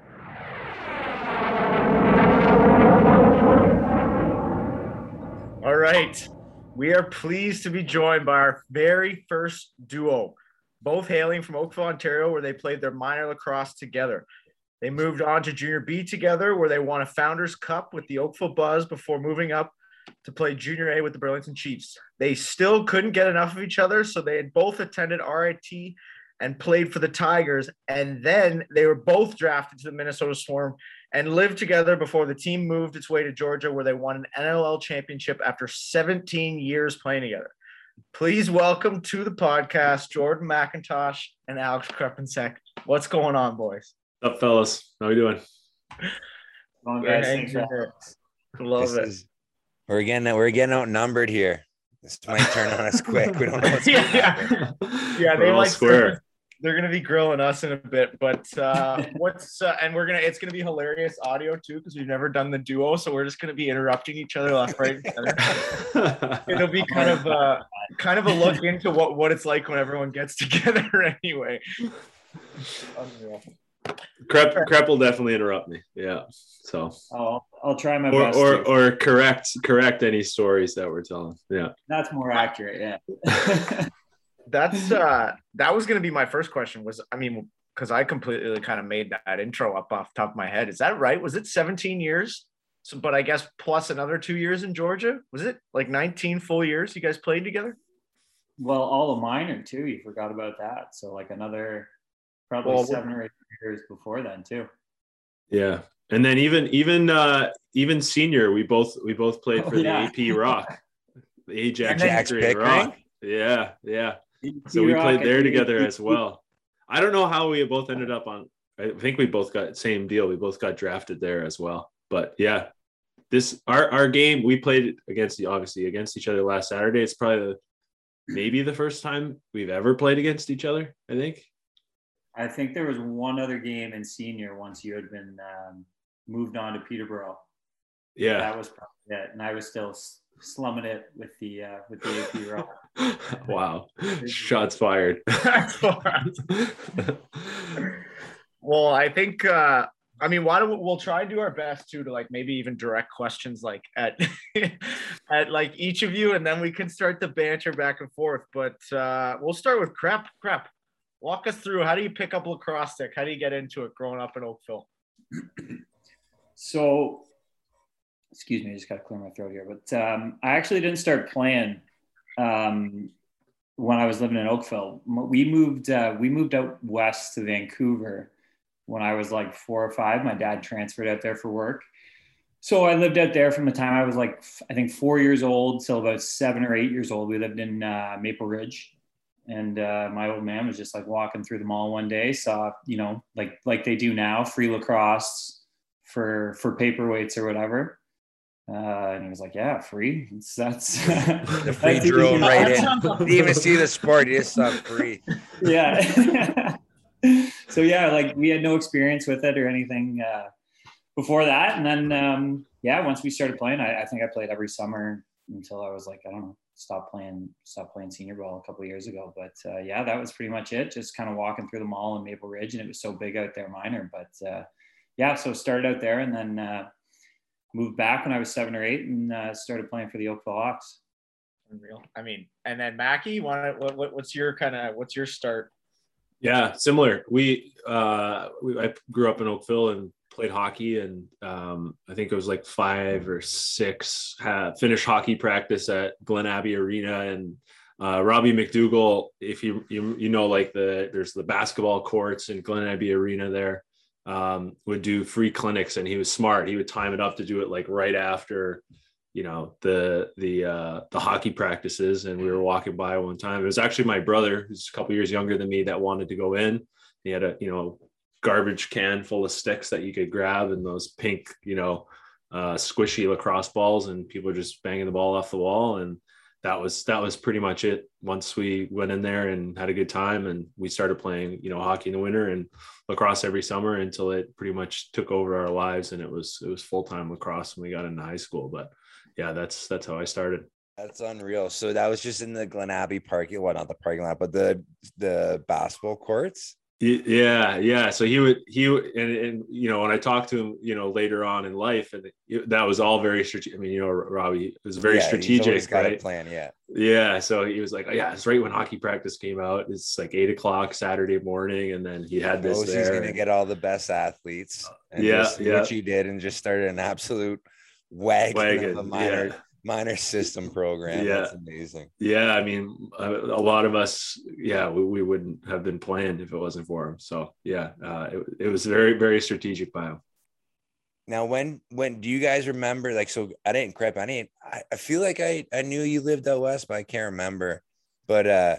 All right. We are pleased to be joined by our very first duo, both hailing from Oakville, Ontario, where they played their minor lacrosse together. They moved on to Junior B together, where they won a Founders Cup with the Oakville Buzz before moving up to play Junior A with the Burlington Chiefs. They still couldn't get enough of each other, so they had both attended RIT and played for the Tigers. And then they were both drafted to the Minnesota Swarm and lived together before the team moved its way to Georgia, where they won an NLL championship after 17 years playing together. Please welcome to the podcast Jordan MacIntosh and Alex Crepinsek. What's going on, boys? What's up, fellas? How are we doing? Long guys, thanks for Love this it. is- we're getting we're getting outnumbered here. This might turn on us quick. We don't know what's Yeah. going to happen. Yeah, they all like square. They're gonna be grilling us in a bit, but uh, what's uh, and we're gonna it's gonna be hilarious audio too because we've never done the duo, so we're just gonna be interrupting each other left, right. It'll be kind of uh, kind of a look into what what it's like when everyone gets together. Anyway, Unreal. Crep, Crep will definitely interrupt me. Yeah. So I'll, I'll try my or best. or, to. or correct correct any stories that we're telling. Yeah. That's more accurate. Yeah. That's uh that was gonna be my first question. Was I mean because I completely kind of made that intro up off the top of my head. Is that right? Was it 17 years? So, but I guess plus another two years in Georgia. Was it like 19 full years you guys played together? well, all of minor too. You forgot about that. So like another probably Well, seven or eight years before then too. Yeah. And then even even uh even senior, we both we both played for Oh, yeah. the AP Rock. The Ajax Ajax Pickering Pickering? Rock. Yeah, yeah. So we played there the- together as well. I don't know how we both ended up on. I think we both got same deal. We both got drafted there as well. But yeah, this our our game we played against the obviously against each other last Saturday. It's probably the maybe the first time we've ever played against each other. I think. I think there was one other game in senior once you had been um, moved on to Peterborough. Yeah. That was probably it, and I was still s- slumming it with the uh, with the AP role. wow. Shots fired. well, I think uh I mean, why don't we, we'll try and do our best too to like maybe even direct questions like at at like each of you, and then we can start the banter back and forth. But uh we'll start with crap. Crap. Walk us through how do you pick up lacrosse stick? How do you get into it growing up in Oakville? So, excuse me, I just got to clear my throat here. But um, I actually didn't start playing um, when I was living in Oakville. We moved uh, we moved out west to Vancouver when I was like four or five. My dad transferred out there for work. So I lived out there from the time I was like, I think four years old till about seven or eight years old. We lived in uh, Maple Ridge, and uh, my old man was just like walking through the mall one day, saw you know like like they do now, free lacrosse for for paperweights or whatever. Uh, and he was like, "Yeah, free. It's, that's The free that's drove easy. right in. Didn't even see the sport. You just saw free. yeah. so yeah, like we had no experience with it or anything uh, before that, and then um, yeah, once we started playing, I, I think I played every summer until I was like, I don't know, stopped playing, stopped playing senior ball a couple of years ago. But uh, yeah, that was pretty much it. Just kind of walking through the mall in Maple Ridge, and it was so big out there, minor. But uh, yeah, so started out there, and then uh, moved back when I was seven or eight, and uh, started playing for the Oakville Hawks. Unreal. I mean, and then Mackie, want what, what what's your kind of what's your start? Yeah, similar. We, uh, we I grew up in Oakville and played hockey, and um, I think it was like five or six. Had finished hockey practice at Glen Abbey Arena, and uh, Robbie McDougall. If you, you you know like the there's the basketball courts in Glen Abbey Arena there. Um, would do free clinics, and he was smart. He would time it up to do it like right after you know the the uh the hockey practices and we were walking by one time. It was actually my brother who's a couple years younger than me that wanted to go in. He had a you know garbage can full of sticks that you could grab and those pink you know uh squishy lacrosse balls and people were just banging the ball off the wall and that was that was pretty much it once we went in there and had a good time and we started playing you know hockey in the winter and lacrosse every summer until it pretty much took over our lives and it was it was full-time lacrosse when we got into high school but yeah, that's that's how I started. That's unreal. So that was just in the Glen Abbey parking, well, not the parking lot, but the the basketball courts. Yeah, yeah. So he would he would, and, and you know when I talked to him, you know later on in life, and it- that was all very strategic. I mean, you know, Robbie it was very Yeah, strategic, right? plan. Yeah. Yeah. So he was like, oh, yeah, it's right when hockey practice came out. It's like eight o'clock Saturday morning, and then he had this oh, knows he's gonna get all the best athletes. And Yeah, just yeah. Which he did, and just started an absolute wagon, Wagon, of a minor yeah. Minor system program. Yeah. That's amazing. Yeah, I mean, a, a lot of us, yeah, we, we wouldn't have been planned if it wasn't for him. So yeah, uh, it, it was very very strategic by him. Now, when when do you guys remember? Like, so I didn't crap. I didn't. I, I feel like I I knew you lived out west, but I can't remember. But uh,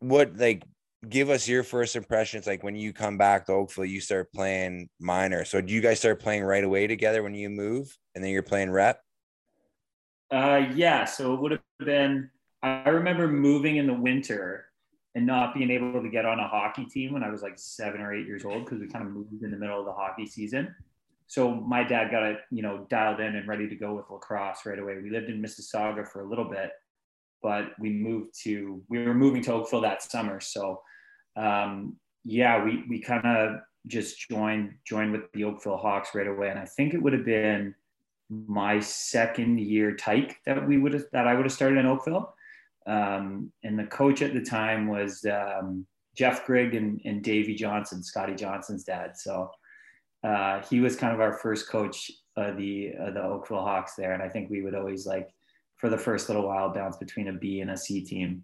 what like give us your first impressions? Like when you come back to Oakville, you start playing minor. So do you guys start playing right away together when you move, and then you're playing rep? Uh, yeah, so it would have been. I remember moving in the winter and not being able to get on a hockey team when I was like seven or eight years old because we kind of moved in the middle of the hockey season. So my dad got it, you know, dialed in and ready to go with lacrosse right away. We lived in Mississauga for a little bit, but we moved to we were moving to Oakville that summer. So um, yeah, we we kind of just joined joined with the Oakville Hawks right away, and I think it would have been my second year tyke that we would have that I would have started in Oakville. Um, and the coach at the time was um, Jeff Grigg and, and Davey Johnson, Scotty Johnson's dad. So uh, he was kind of our first coach of the uh, the Oakville Hawks there, and I think we would always like for the first little while bounce between a B and a C team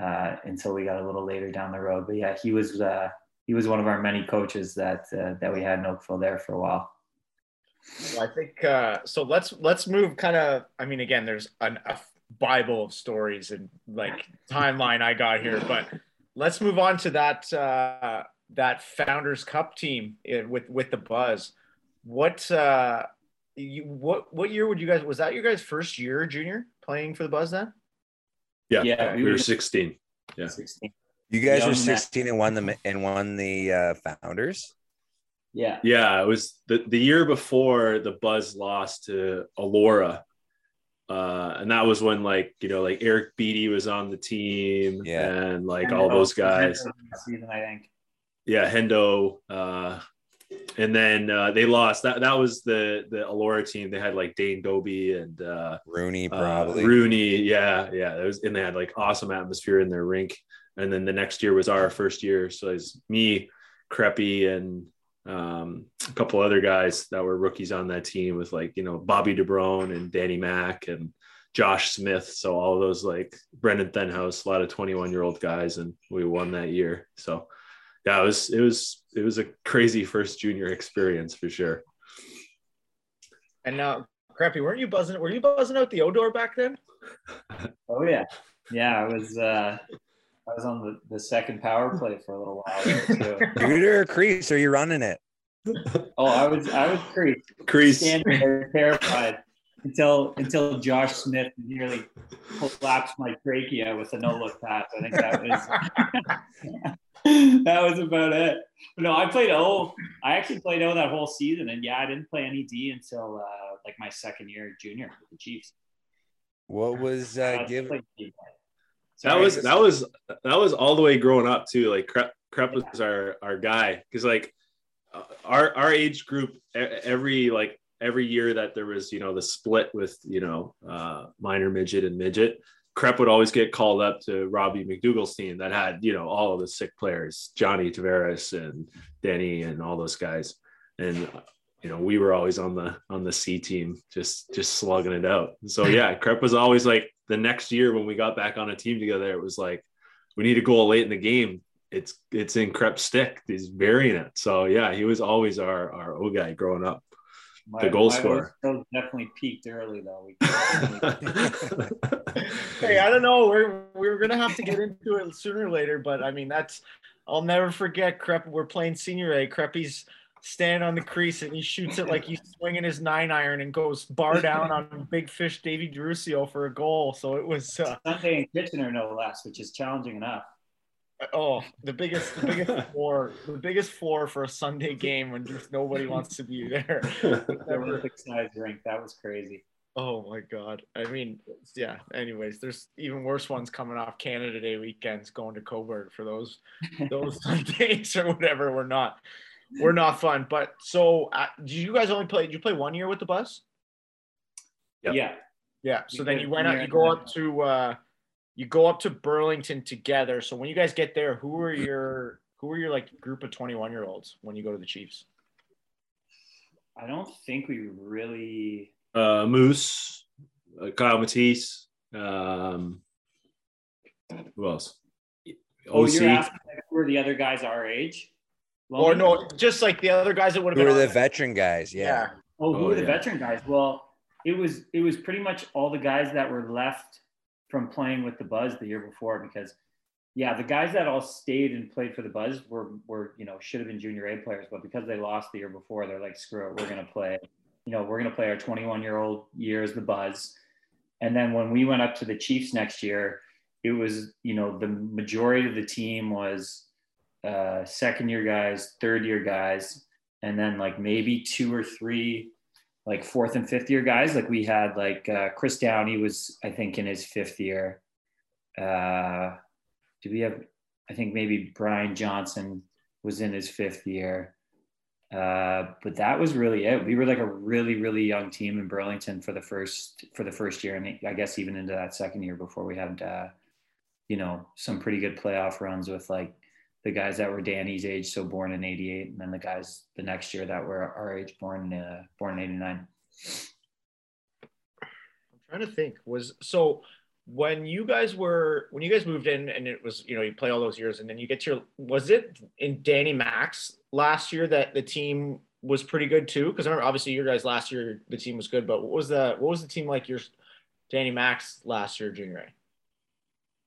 uh, until we got a little later down the road. But yeah, he was uh, he was one of our many coaches that uh, that we had in Oakville there for a while. Well, I think uh, so. Let's let's move kind of. I mean, again, there's an, a bible of stories and like timeline I got here, but let's move on to that uh, that Founders Cup team uh, with with the Buzz. What uh, you what what year would you guys was that your guys' first year junior playing for the Buzz then? Yeah, Yeah, we, we were were- 16. Yeah. 16. You guys Young were Matt. 16 and won the and won the uh, founders. Yeah. Yeah, it was the, the year before the Buzz lost to Elora. Uh, and that was when like, you know, like Eric Beatty was on the team Yeah. and like Hendo- all those guys. Season, I think. Yeah, Hendo. Uh, and then uh, they lost. That that was the the Elora team. They had like Dane Dobbie and uh, Rooney uh, probably. Rooney. Yeah, yeah. It was, and they had like awesome atmosphere in their rink. And then the next year was our first year. So it's me, Creppy, and um, a couple other guys that were rookies on that team with like, you know, Bobby DeBrone and Danny Mack and Josh Smith. So all of those like Brendan Thenhaus, a lot of 21 year old guys. And we won that year. So yeah, it was, it was, it was a crazy first junior experience for sure. And now, crappy, weren't you buzzing? Were you buzzing out the Odor back then? Oh yeah. Yeah, I was uh I was on the, the second power play for a little while there too. Shooter or crease? Are you running it? Oh, I was I was pretty Crease. standing there terrified until until Josh Smith nearly collapsed my trachea with a no look pass. I think that was that was about it. But no, I played O. I actually played O that whole season, and yeah, I didn't play any D until uh, like my second year junior with the Chiefs. What was uh, I give? That was that was that was all the way growing up too. Like Crep, Crep was our our guy because like uh, our our age group every like every year that there was you know the split with you know uh, minor midget and midget. Crep would always get called up to Robbie McDougal's team that had you know all of the sick players, Johnny Tavares and Denny and all those guys, and you know we were always on the on the C team, just just slugging it out. So yeah, Crep was always like the next year when we got back on a team together, it was like we need a goal late in the game. It's it's in Crep's stick. He's burying it. So yeah, he was always our our O guy growing up. My- the goal scorer. Definitely peaked early though. We- Hey, I don't know. We're we're gonna have to get into it sooner or later, but I mean that's I'll never forget. Crep, we're playing senior A. Creppy's standing on the crease and he shoots it like he's swinging his nine iron and goes bar down on Big Fish Davy Drusio for a goal. So it was uh, Sunday in Kitchener, no less, which is challenging enough. oh the biggest the biggest floor the biggest floor for a Sunday game when just nobody wants to be there. The Never- Olympic size rink. That was crazy. Oh my god. I mean, yeah. Anyways, there's even worse ones coming off Canada Day weekends going to Cobourg for those those Sundays or whatever. We're not we're not fun. But so uh, did you guys only play did you play one year with the bus? Yep. Yeah. Yeah. So We then you went out, you go up to uh you go up to Burlington together. So when you guys get there, who are your who are your like group of 21 year olds when you go to the Chiefs? I don't think we really. uh, Moose, uh, Kyle Matisse. Um, who else? Oh, OC. you're asking like, who are the other guys our age? Or no, just like the other guys that would have Who been are on the veteran guys? Yeah. Oh, who Oh, are the yeah. veteran guys? Well, it was it was pretty much all the guys that were left from playing with the Buzz the year before because yeah, the guys that all stayed and played for the Buzz were were, you know, should have been junior A players, but because they lost the year before, they're like, screw it, we're gonna play, you know, we're gonna play our 21 year old year as the Buzz. And then when we went up to the Chiefs next year, it was, you know, the majority of the team was uh, second year guys, third year guys, and then like maybe two or three like fourth and fifth year guys. Like we had like uh, Chris Downey was I think in his fifth year. Uh, do we have? I think maybe Brian Johnson was in his fifth year. Uh, but that was really it. We were like a really, really young team in Burlington for the first for the first year, and I guess even into that second year before we had, uh, you know, some pretty good playoff runs with like the guys that were Danny's age, so born in '88, and then the guys the next year that were our age, born uh, born in '89. I'm trying to think. Was so when you guys were when you guys moved in and it was you know you play all those years and then you get to your was it in Danny Mack's last year that the team was pretty good too? Because I remember obviously your guys last year the team was good, but what was the what was the team like your Danny Mack's last year junior A?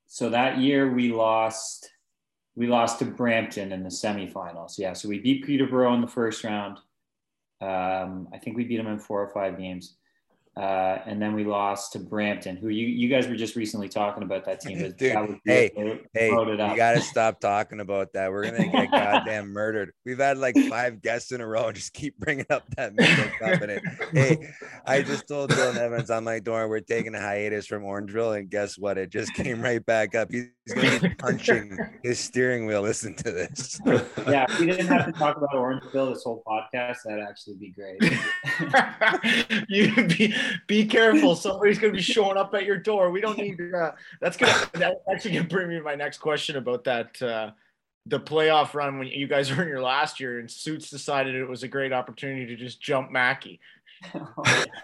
So that year we lost we lost to Brampton in the semifinals. Yeah, so we beat Peterborough in the first round. Um, I think we beat them in four or five games. Uh, and then we lost to Brampton, who you, you guys were just recently talking about that team. Dude, that hey, Hey, you gotta stop talking about that. We're gonna get goddamn murdered. We've had like five guests in a row. and Just keep bringing up that. Hey, I just told Dylan Evans on my door we're taking a hiatus from Orangeville, and guess what? It just came right back up. He's gonna be punching his steering wheel. Listen to this. yeah, if we didn't have to talk about Orangeville this whole podcast, that'd actually be great. you be be careful. Somebody's gonna be showing up at your door. We don't need uh, that's gonna that actually gonna bring me to my next question about that uh the playoff run when you guys were in your last year and Suits decided it was a great opportunity to just jump Mackey.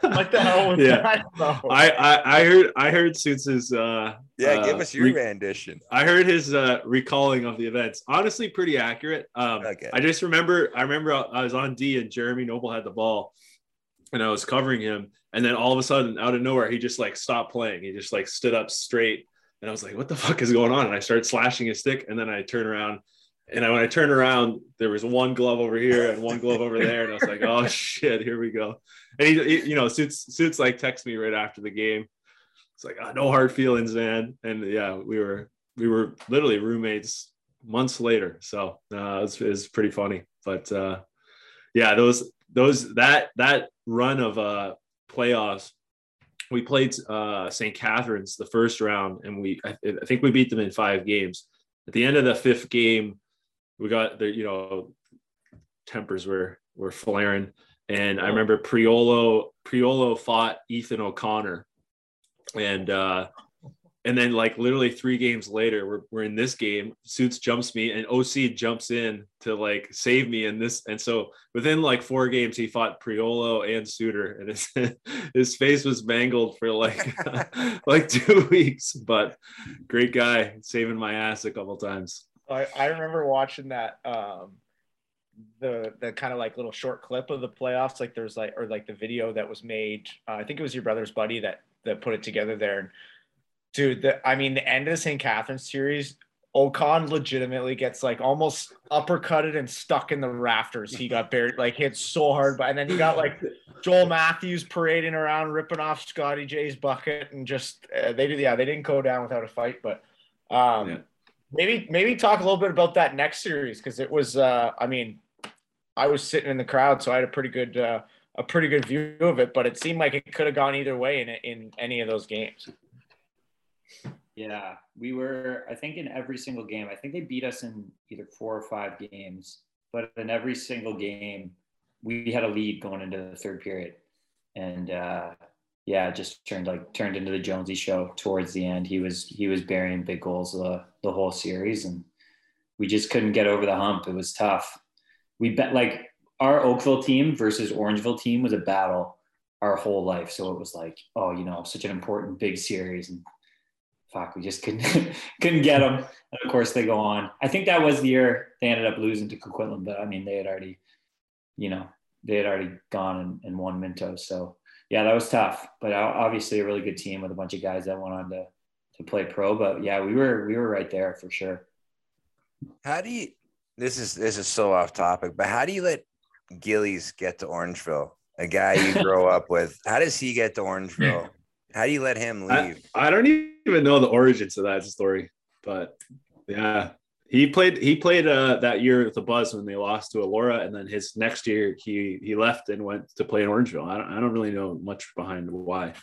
What the hell was Yeah. that about? I, I I heard I heard Suits's uh Yeah, give uh, us your re- rendition. I heard his uh, recalling of the events. Honestly, pretty accurate. Um, Okay. I just remember, I remember I was on D and Jeremy Noble had the ball, and I was covering him, and then all of a sudden, out of nowhere, he just like stopped playing. He just like stood up straight, and I was like, "What the fuck is going on?" And I started slashing his stick, and then I turn around, and I, when I turned around, there was one glove over here and one glove over there, and I was like, "Oh shit, here we go." And he, he you know, suits suits like text me right after the game. It's like, oh, no hard feelings, man. And yeah, we were we were literally roommates months later. So uh, it, was, it was pretty funny. But uh, yeah, those those that that run of uh, playoffs, we played uh, St. Catharines the first round, and we I, I think we beat them in five games. At the end of the fifth game, we got the you know tempers were were flaring, and I remember Priolo Priolo fought Ethan O'Connor, and uh, and then like literally three games later, we're, we're in this game. Suits jumps me, and OC jumps in to like save me in this. And so within like four games, he fought Priolo and Suter, and his his face was mangled for like like two weeks. But great guy, saving my ass a couple times. I, I remember watching that um the the kind of like little short clip of the playoffs like there's like or like the video that was made uh, I think it was your brother's buddy that that put it together there dude the I mean the end of the St. Catherine series Ocon legitimately gets like almost uppercutted and stuck in the rafters. He got buried, like hit so hard. But and then you got like Joel Matthews parading around, ripping off Scotty J's bucket, and just uh, they did. Yeah, they didn't go down without a fight. But um, Yeah. Maybe maybe talk a little bit about that next series because it was. Uh, I mean, I was sitting in the crowd, so I had a pretty good uh, a pretty good view of it. But it seemed like it could have gone either way in in any of those games. Yeah, we were, I think, in every single game. I think they beat us in either four or five games, but in every single game, we had a lead going into the third period. And uh, yeah, just turned like turned into the Jonesy show towards the end. He was he was burying big goals the the whole series, and we just couldn't get over the hump. It was tough. We bet like our Oakville team versus Orangeville team was a battle our whole life. So it was like, oh, you know, such an important big series, and fuck, we just couldn't couldn't get them. And of course, they go on. I think that was the year they ended up losing to Coquitlam, but I mean, they had already, you know, they had already gone and, and won Minto. So yeah, that was tough. But uh, obviously, a really good team with a bunch of guys that went on to to play pro. But yeah, we were we were right there for sure. How do you? This is this is so off topic, but how do you let Gillies get to Orangeville? A guy you grow up with. How does he get to Orangeville? How do you let him leave? I don't even know the origins of that story, but yeah, he played he played uh, that year with the Buzz when they lost to Elora, and then his next year he he left and went to play in Orangeville. I don't, I don't really know much behind why.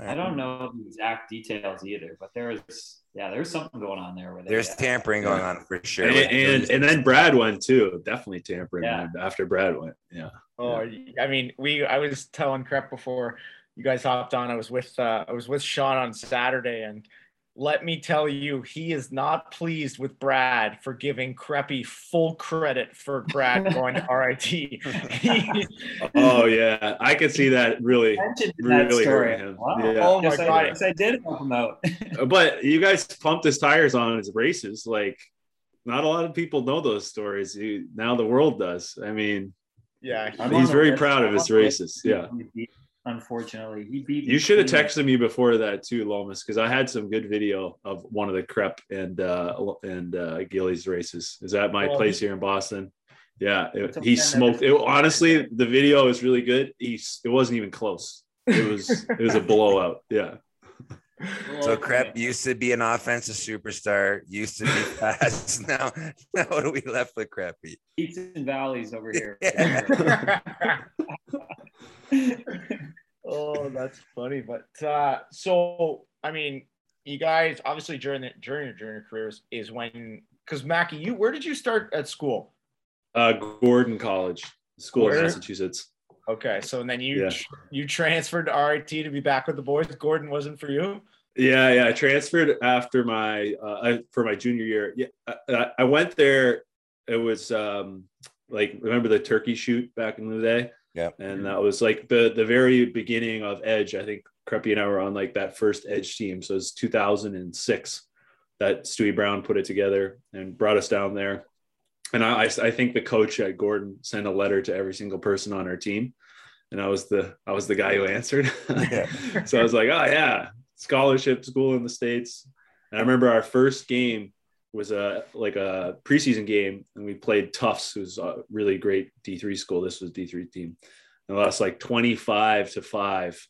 I don't know the exact details either, but there was yeah, there's something going on there. Where they, There's tampering going on for sure. And, and and then Brad went too, definitely tampering Yeah. after Brad went. Yeah, Oh, I mean, we. I was telling Crep before you guys hopped on. I was with uh, I was with Sean on Saturday, and let me tell you, he is not pleased with Brad for giving Creppy full credit for Brad going to RIT. He- oh yeah, I could see that really. mentioned Really that hurting him. Wow. Yeah. Oh my Yes, I, God. yes, I did help him out. But you guys pumped his tires on his races. Like, not a lot of people know those stories. You, now the world does. I mean, yeah, I'm He's very list. proud of his races, list. yeah. He beat- Unfortunately, he beat. you should have texted me before that too, Lomas, because I had some good video of one of the Crep and uh and uh Gillies races. Is that my Well, place he- here in Boston? Yeah, it- he smoked. It, honestly, the video is really good. He it wasn't even close. it was it was a blowout. Yeah. So Crep used to be an offensive superstar, used to be fast. now, now what are we left with Crappy? Peaks and valleys over here. oh, that's funny. But uh, so I mean, you guys obviously during the during your during your careers is when because Mackie, you where did you start at school? Uh, Gordon College, school Where? in Massachusetts. Okay, so and then you Yeah. you transferred to RIT to be back with the boys. Gordon wasn't for you. Yeah, yeah. I transferred after my uh, for my junior year. Yeah, I, I went there. It was um, like remember the turkey shoot back in the day. Yeah. and that was like the the very beginning of Edge. I think Creppy and I were on like that first Edge team. So it was 2006 that Stewie Brown put it together and brought us down there. And I, I, I think the coach at Gordon sent a letter to every single person on our team, and I was the I was the guy who answered. Yeah. so I was like, oh yeah, scholarship school in the states. And I remember our first game was a like a preseason game, and we played Tufts, who's a really great D three school. This was D three team, and lost like twenty five to five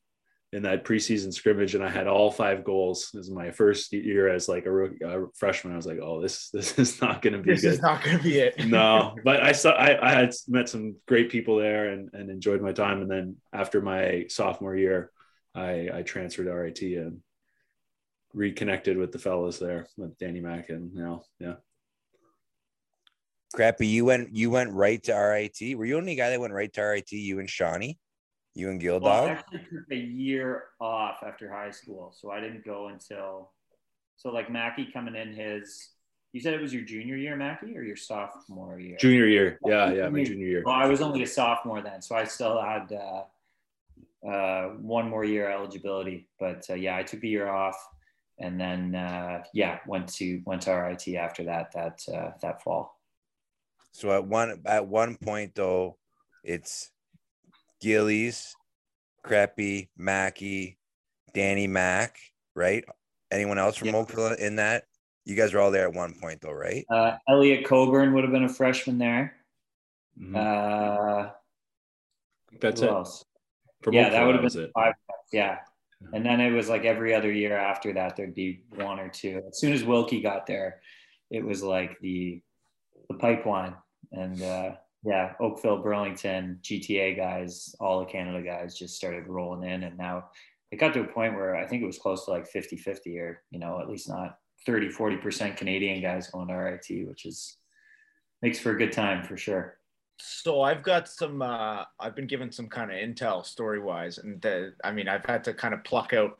in that preseason scrimmage, and I had all five goals. This is my first year as like a, rookie, a freshman. I was like, oh, this this is not going to be This good is not going to be it. no, but I saw I, I had met some great people there and, and enjoyed my time. And then after my sophomore year, I, I transferred to RIT and reconnected with the fellows there with Danny Mack and now yeah. Creppy, you went you went right to RIT. Were you the only guy that went right to RIT? You and Shawnee? You and Gildog? Well, I actually took a year off after high school, so I didn't go until so like Mackie coming in his. You said it was your junior year, Mackie, or your sophomore year? Junior year. Yeah, yeah, my junior year. Well, I was only a sophomore then, so I still had uh, uh, one more year eligibility. But uh, yeah, I took a year off, and then uh, yeah, went to went to RIT after that that uh, that fall. So at one at one point though, it's Gillies, Creppy, Mackey, Danny Mack, right? Anyone else from Yeah. Oakville in that? You guys were all there at one point though, right? Uh, Elliot Coburn would have been a freshman there. Mhm. Uh, That's who it. else? From yeah, Oakville, that would have been five. Yeah. And then it was like every other year after that, there'd be one or two. As soon as Wilkie got there, it was like the the pipeline. And uh, yeah, Oakville, Burlington, GTA guys, all the Canada guys just started rolling in. And now it got to a point where I think it was close to like 50 50 or, you know, at least not 30, 40% Canadian guys going to RIT, which is makes for a good time for sure. So I've got some. Uh, I've been given some kind of intel story wise, and the, I mean, I've had to kind of pluck out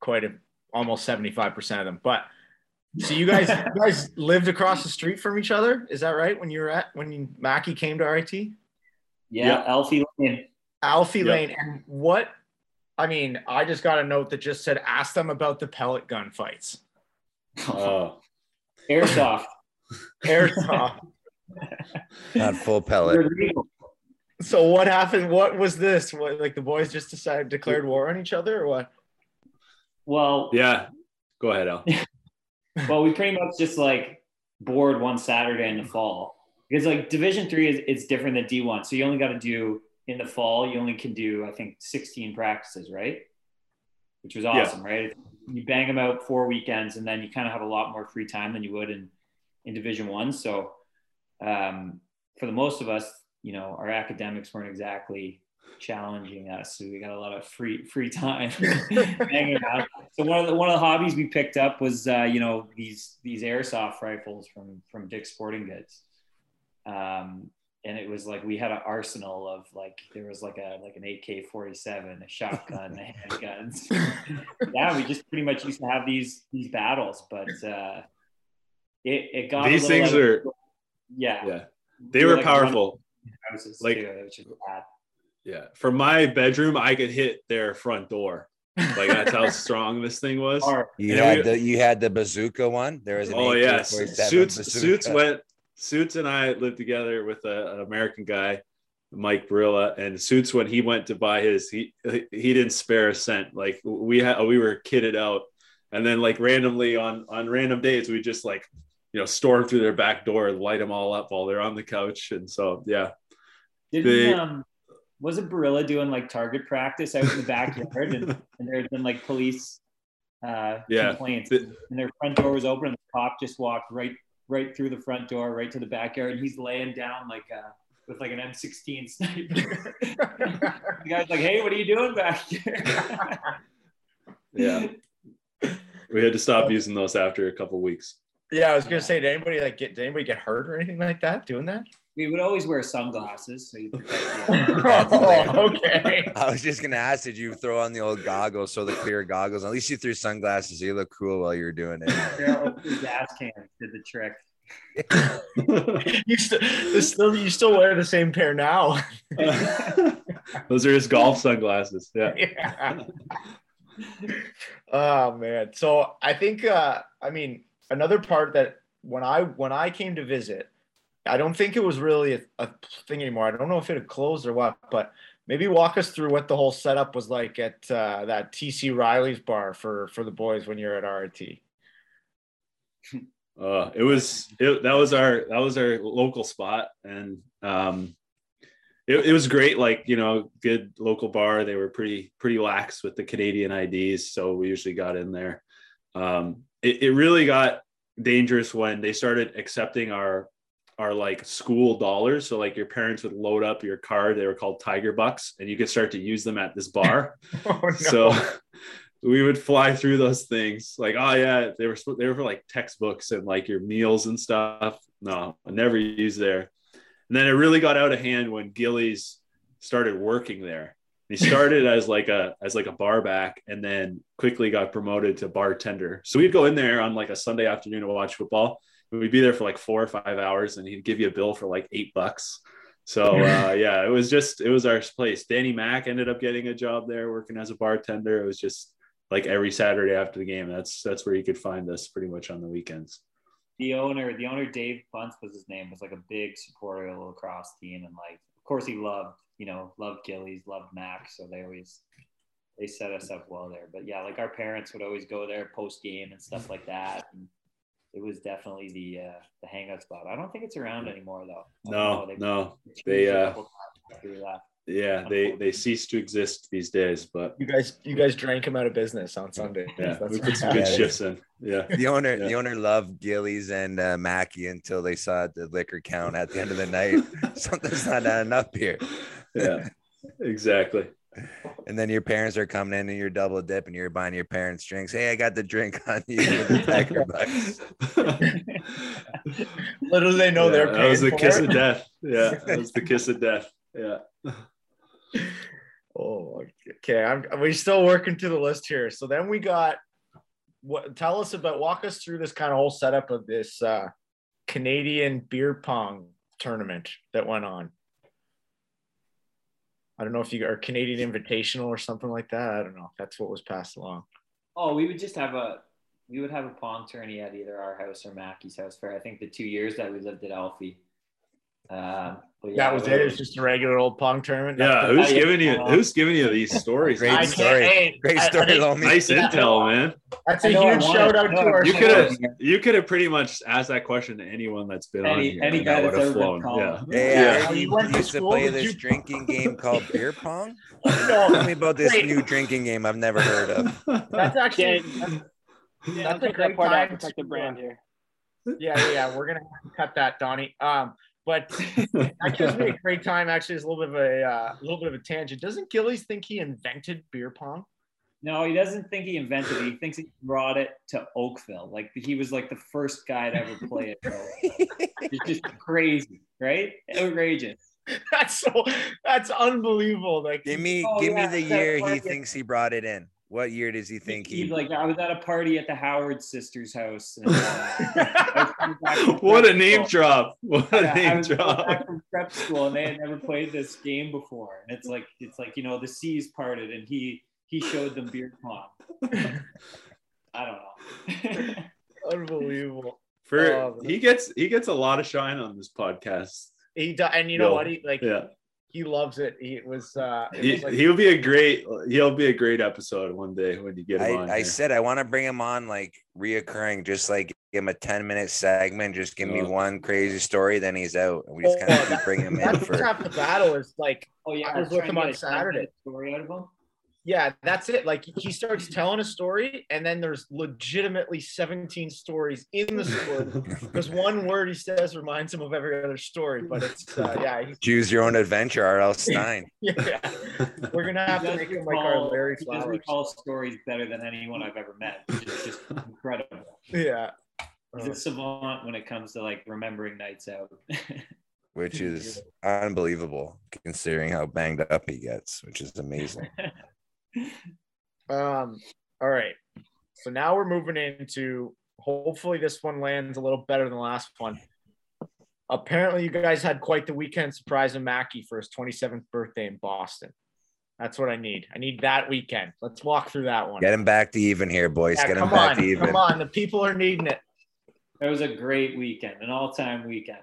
quite a almost seventy five percent of them. But so you guys, you guys lived across the street from each other. Is that right? When you were at when you, Mackie came to RIT, Yeah, Yeah. Alfie Lane. Alfie Yep. Lane, and what? I mean, I just got a note that just said, "Ask them about the pellet gun fights." Oh, Airsoft. Airsoft. Not full pellet. So what happened? What was this? What like the boys just decided declared war on each other, or what? Well, yeah. Go ahead, Al. well, we pretty much just like bored one Saturday in the fall because like Division three is it's different than D one, so you only got to do in the fall. You only can do I think sixteen practices, right? Which was awesome, right? You bang them out four weekends, and then you kind of have a lot more free time than you would in in Division one. So, um, for the most of us, you know, our academics weren't exactly challenging us, so we got a lot of free free time hanging out. So one of the one of the hobbies we picked up was uh, you know these these airsoft rifles from from Dick's Sporting Goods, um, and it was like we had an arsenal of like there was like a like an AK forty seven, a shotgun, a handguns. yeah, we just pretty much used to have these these battles, but uh, it it got These things are yeah yeah. They We were like, powerful. houses Like- too, bad. Yeah. From my bedroom, I could hit their front door. Like that's how strong this thing was. You Yeah, had we- the you had the bazooka one. There was an Oh yeah, AK-47 suits bazooka. suits went suits and I lived together with a, an American guy, Mike Barilla, and suits when he went to buy his, he he didn't spare a cent. Like we had we were kitted out, and then like randomly on on random days we just like you know storm through their back door and light them all up while they're on the couch, and so yeah, Didn't They- um wasn't Barilla doing like target practice out in the backyard, and, and there had been like police uh, Yeah. complaints, The- and their front door was open, and the cop just walked right right through the front door, right to the backyard, and he's laying down like uh, with like an M16 sniper. the guy's like, "Hey, what are you doing back here?" Yeah. We had to stop using those after a couple weeks. Yeah, I was gonna say, did anybody like get did anybody get hurt or anything like that doing that? we would always wear sunglasses, so you protect oh, okay. I was just gonna ask, did you throw on the old goggles, so the clear goggles? At least you threw sunglasses. So you look cool while you were doing it. Gas cans did the trick. you still, still you still wear the same pair now. Those are his golf sunglasses. Yeah. yeah. oh man. So I think uh I mean another part that when I when I came to visit, I don't think it was really a, a thing anymore. I don't know if it had closed or what, but maybe walk us through what the whole setup was like at uh, that TC Riley's bar for for the boys when you're at RIT. Uh, it was it, that was our that was our local spot, and um, it, it was great. Like you know, good local bar. They were pretty pretty lax with the Canadian IDs, so we usually got in there. Um, it, it really got dangerous when they started accepting our our like school dollars. So like your parents would load up your card. They were called Tiger Bucks, and you could start to use them at this bar. Oh, no. So we would fly through those things like, oh yeah, they were they were for like textbooks and like your meals and stuff. No, I never used there. And then it really got out of hand when Gillies started working there. He started as like a as like a bar back and then quickly got promoted to bartender. So we'd go in there on like a Sunday afternoon to watch football. We'd be there for like four or five hours and he'd give you a bill for like eight bucks. So uh, yeah, it was just it was our place. Danny Mack ended up getting a job there working as a bartender. It was just like every Saturday after the game. That's that's where you could find us pretty much on the weekends. the owner, the owner Dave Bunce was his name, was like a big supporter of the lacrosse team, and like, of course, he loved, you know, loved Gillies, loved Max, so they always they set us up well there. But yeah, like our parents would always go there post game and stuff like that, and it was definitely the uh, the hangout spot. I don't think it's around anymore though. No, they- no, they, uh, couple times after we left. yeah, they they cease to exist these days. But you guys you guys drank him out of business on Sunday. yeah, That's we put some good shifts in. Yeah, The owner, Yeah. the owner loved Gillies and uh, Mackie until they saw the liquor count at the end of the night. Something's not adding up here. Yeah, exactly. And then your parents are coming in and you're double dipping. You're buying your parents drinks. Hey, I got the drink on you with the Tiger Bucks. Little do they know Yeah, they're that was the for kiss it. of death. Yeah, that was the kiss of death. Yeah. Oh, okay. I'm we're still working to the list here. So then we got what tell us about walk us through this kind of whole setup of this uh Canadian beer pong tournament that went on. I don't know if you are Canadian Invitational or something like that. I don't know. If that's what was passed along. Oh, we would just have a we would have a pong tourney at either our house or Mackie's house for I think the two years that we lived at Alfie. But yeah, that was it. It was just a regular old pong tournament. Yeah, who's yeah. giving you who's giving you these stories? Great I story. hey, Great I- I story, think Lomi. nice intel, man. That's a huge shout out to know I our You could have you could have pretty much asked that question to anyone that's been on Any- here. any guy that that's would have ever been flown. Yeah. called. Hey, Yeah. uh, You you went to used to play this you- drinking game called beer pong. No, Tell me about this Wait. new drinking game I've never heard of. that's actually Dan, Dan, That's a take great that part out. time Protect the brand uh, here. yeah, yeah, yeah. We're gonna have to cut that, Donnie. Um, but that gives me a great time. Actually, it's a little bit of a uh, little bit of a tangent. Doesn't Gillies think he invented beer pong? No, he doesn't think he invented it. He thinks he brought it to Oakville. Like he was like the first guy to ever play it. it's just crazy, right? Outrageous. That's so. That's unbelievable. Like, Give me, Oh, give yeah, me the year he thinks he brought it in. What year does he think He, he? like I was at a party at the Howard sisters' house. And, uh, I was coming back from what a name school. drop! What a Yeah, name drop! back from prep school and they had never played this game before. And it's like it's like you know the seas parted and he he showed them beer pong. I don't know. unbelievable. For Oh, he gets he gets a lot of shine on this podcast. He does, and you know Yo. what? He like Yeah, he loves it. He was. uh it he, was like, he'll be a great he'll be a great episode one day when you get him I, on. I here. said I want to bring him on like reoccurring, just like give him a 10 minute segment, just give me Oh. one crazy story, then he's out. And we just Oh, kind of keep that- bringing him in That's for half the battle is like Oh yeah, I was with him on Saturday. Story out of him. Yeah, that's it. Like he starts telling a story, and then there's legitimately 17 stories in the story. Because one word he says reminds him of every other story, but it's uh, yeah, he's, choose your own adventure, R.L. Stine. yeah. We're gonna have He to make him like our recall- Larry he does recall stories better than anyone I've ever met. Which is just incredible. Yeah. He's a savant when it comes to like remembering nights out. which is unbelievable considering how banged up he gets, which is amazing. Um. All right. So now we're moving into. Hopefully, this one lands a little better than the last one. Apparently, you guys had quite the weekend surprising Mackie for his 27th birthday in Boston. That's what I need. I need that weekend. Let's walk through that one. Get him back to even here, boys. Yeah, Get him back on, to even. come on. The people are needing it. It was a great weekend, an all-time weekend.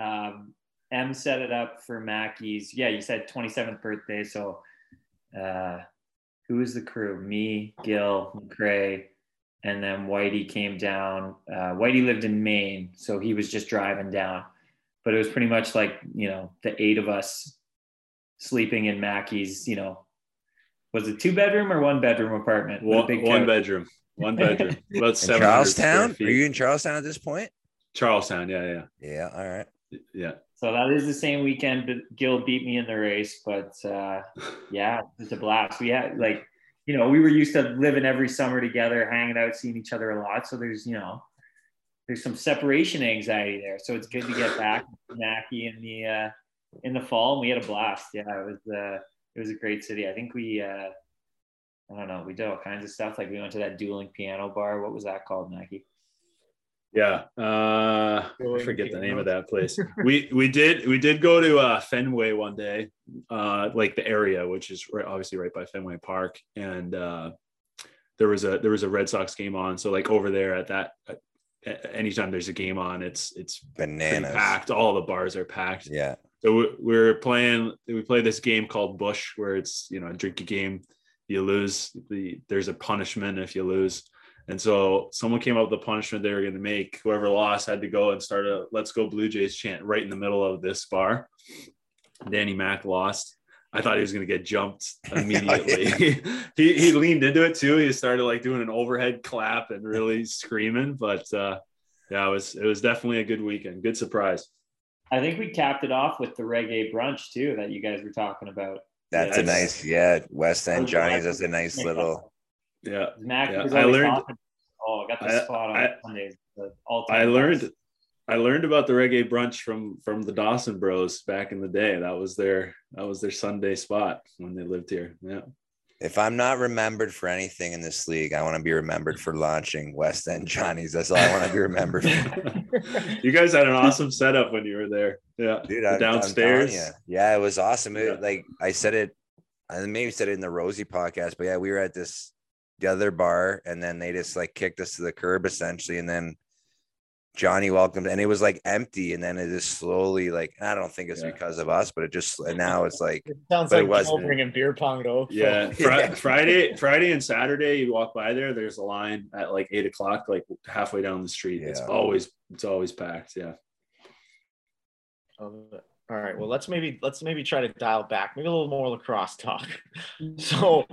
Um, M set it up for Mackey's. Yeah, you said 27th birthday. So, uh, who was the crew? Me, Gil, McCray, and then Whitey came down. Uh, Whitey lived in Maine, so he was just driving down. But it was pretty much like you know the eight of us sleeping in Mackey's. You know, was it two bedroom or one bedroom apartment? one, one bedroom, one bedroom, about In 700 square Charlestown? Are you in Charlestown at this point? Charlestown? Yeah, yeah, Yeah. All right. yeah. So that is the same weekend. But Gil beat me in the race, but uh, yeah, it's a blast. We had like, you know, we were used to living every summer together, hanging out, seeing each other a lot. So there's, you know, there's some separation anxiety there. So it's good to get back to Mackie in the uh, in the fall. And we had a blast. Yeah, it was uh, it was a great city. I think we. Uh, I don't know. We did all kinds of stuff. Like we went to that dueling piano bar. What was that called, Mackie? Yeah, uh, I forget the name of that place. we we did we did go to uh, Fenway one day, uh, like the area, which is right, obviously right by Fenway Park, and uh, there was a there was a Red Sox game on. So like over there at that, at, anytime there's a game on, it's it's pretty Bananas. packed. All the bars are packed. Yeah. So we- we're playing. We play this game called Bush, where it's you know a drink a game. You lose. The there's a punishment if you lose. And so someone came up with the punishment they were going to make. Whoever lost had to go and start a "Let's Go Blue Jays" chant right in the middle of this bar. Danny Mack lost. I thought he was going to get jumped immediately. he he leaned into it too. He started like doing an overhead clap and really screaming. But uh, yeah, it was it was definitely a good weekend. Good surprise. I think we capped it off with the reggae brunch too that you guys were talking about. That's a nice, yeah. West End Those Johnny's. are That's a nice little. Yeah, Mac Yeah, I learned- talking, oh, I got the I- spot on I- Sundays. I learned best. I learned about the reggae brunch from from the Dawson Bros back in the day. That was their that was their Sunday spot when they lived here. Yeah. If I'm not remembered for anything in this league, I want to be remembered for launching West End Johnny's. That's all I want to be remembered for. you guys had an awesome setup when you were there. Yeah. dude. The I, downstairs. yeah, yeah, it was awesome. It- Yeah. Like I said it, I maybe said it in the Rosie podcast, but yeah, we were at this the other bar, and then they just like kicked us to the curb essentially, and then Johnny welcomed, and it was like empty, and then it just slowly like I don't think it's Yeah. because of us, but it just and now it's like It sounds But it like wasn't. Bringing beer pong to Yeah. Fri- Yeah. Friday, Friday and Saturday, you walk by there, there's a line at like eight o'clock, like halfway down the street. It's always it's always packed. Yeah. Um, all right. Well, let's maybe let's maybe try to dial back. Maybe a little more lacrosse talk. so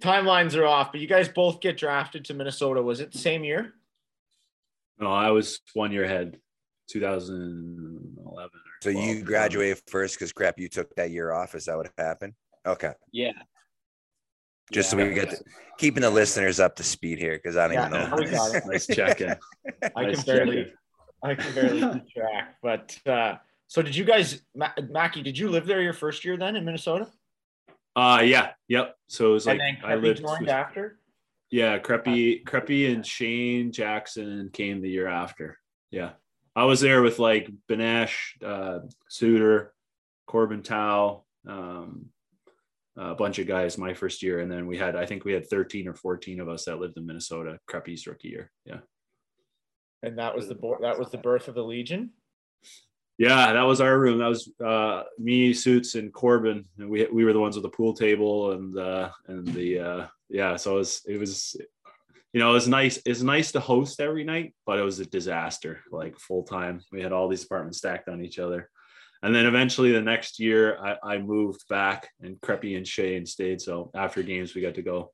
timelines are off, but you guys both get drafted to Minnesota. Was it the same year? No, I was one year ahead, 2011. Or so you graduated first because crap, you took that year off. Is that what happened? Okay, Yeah. just so we get to, keeping the listeners up to speed here because I don't Yeah, even know. we got it. nice check in. I Nice can barely. I can barely keep track. But uh, so did you guys, Ma- Mackie? Did you live there your first year then in Minnesota? Uh yeah, yep. So it was like and then I lived joined with- after. Yeah, Creppy, Creppy and Shane Jackson came the year after. Yeah. I was there with like Benesch, uh, Suitor, Corbin Tao, um, a bunch of guys my first year. And then we had, I think we had 13 or 14 of us that lived in Minnesota, Creppy's rookie year. Yeah. And that was the bo- that was the birth of the Legion. Yeah, that was our room. That was uh, me, Suits, and Corbin. And we we were the ones with the pool table and uh, and the uh, yeah. So it was it was you know, it was nice. It's nice to host every night, but it was a disaster, like full time. We had all these apartments stacked on each other. And then eventually the next year I, I moved back and Creppy and Shane stayed. So after games, we got to go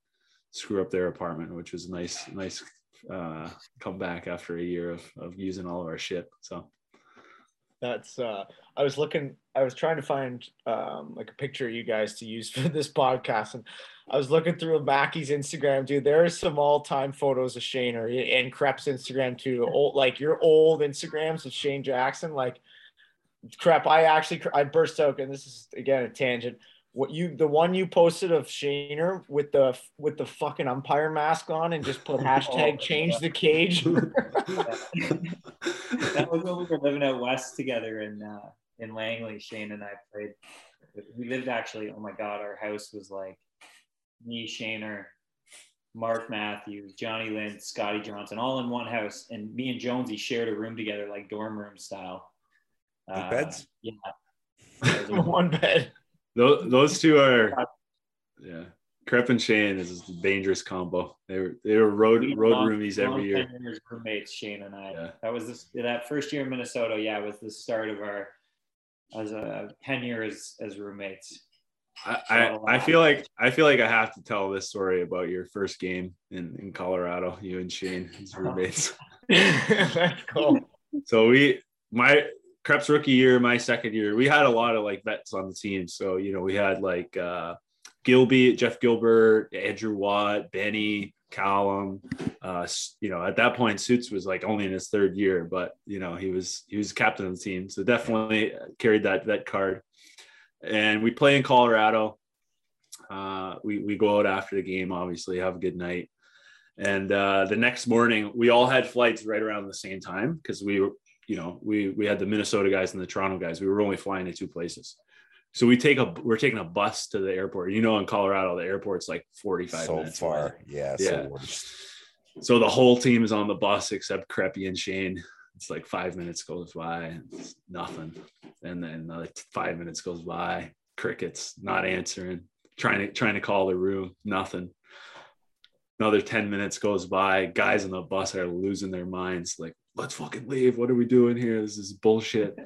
screw up their apartment, which was nice, nice uh, come back after a year of, of using all of our shit. So That's uh I was looking I was trying to find um like a picture of you guys to use for this podcast and I was looking through Mackey's Instagram, dude. There are some all-time photos of Shane or and Crep's Instagram too. Old like your old Instagrams of Shane Jackson. Like crap, I actually I burst out and this is again a tangent. What you the one you posted of Shaner with the with the fucking umpire mask on and just put hashtag Oh, change the cage. that was when we were living out west together in uh, in Langley. Shane and I played. We lived actually. Oh my god, our house was like me, Shaner, Mark Matthews, Johnny Lynn, Scotty Johnson, all in one house, and me and Jonesy shared a room together, like dorm room style. Bunk beds? Yeah. That was a- one bed. Those, those two are, yeah. Crep and Shane is a dangerous combo. They were they were road we road long- roomies every year. roommates, Shane and I. Yeah. That was this, that first year in Minnesota. Yeah, was the start of our as a ten years as roommates. I, I, I uh, feel like I feel like I have to tell this story about your first game in, in Colorado, you and Shane as roommates. That's cool. so we my Crep's rookie year, my second year, we had a lot of like vets on the team. So you know, we had like uh Gilby, Jeff Gilbert, Andrew Watt, Benny, Callum. Uh, you know, at that point, Suits was like only in his third year, but you know, he was he was captain of the team, so definitely carried that vet card. And we play in Colorado. Uh, we we go out after the game, obviously, have a good night. And uh, the next morning, we all had flights right around the same time because we were, you know, we we had the Minnesota guys and the Toronto guys. We were only flying to two places. So we take a we're taking a bus to the airport. You know, in Colorado, the airport's like 45 so minutes far. away. Yeah. Yeah. So the whole team is on the bus except Creppy and Shane. It's like five minutes goes by, nothing. And then another five minutes goes by, crickets, not answering, trying to trying to call the room, nothing. Another 10 minutes goes by, guys on the bus are losing their minds, like, let's fucking leave. What are we doing here? This is bullshit.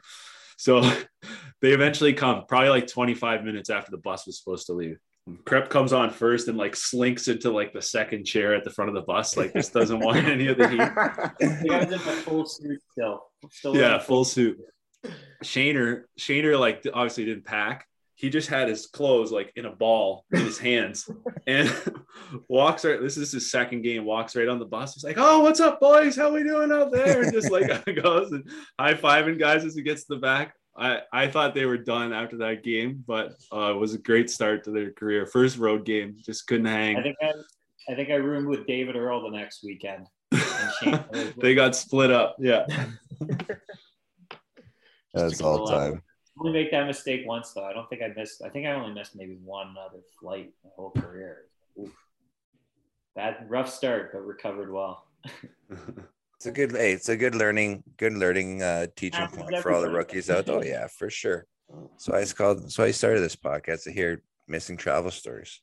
So they eventually come, probably like 25 minutes after the bus was supposed to leave. Crep comes on first and like slinks into like the second chair at the front of the bus. Like this doesn't want any of the heat. The guys in a full suit still. still Yeah, in full suit. Shaner, Shaner like obviously didn't pack. He just had his clothes like in a ball in his hands and walks right. This is his second game. Walks right on the bus. He's like, "Oh, what's up, boys? How we doing out there?" And just like goes and high fiving guys as he gets to the back. I, I thought they were done after that game, but uh, it was a great start to their career. First road game, just couldn't hang. I think I, I think I roomed with David Earl the next weekend. They got split up. Yeah. That's all little time. Only make that mistake once though. I don't think I missed. I think I only missed maybe one other flight my whole career. Oof. Bad, rough start, but recovered well. It's a good. Hey, it's a good learning. Good learning. Uh, teaching point for all the rookies out. Oh yeah, for sure. So I called. So I started this podcast to hear missing travel stories.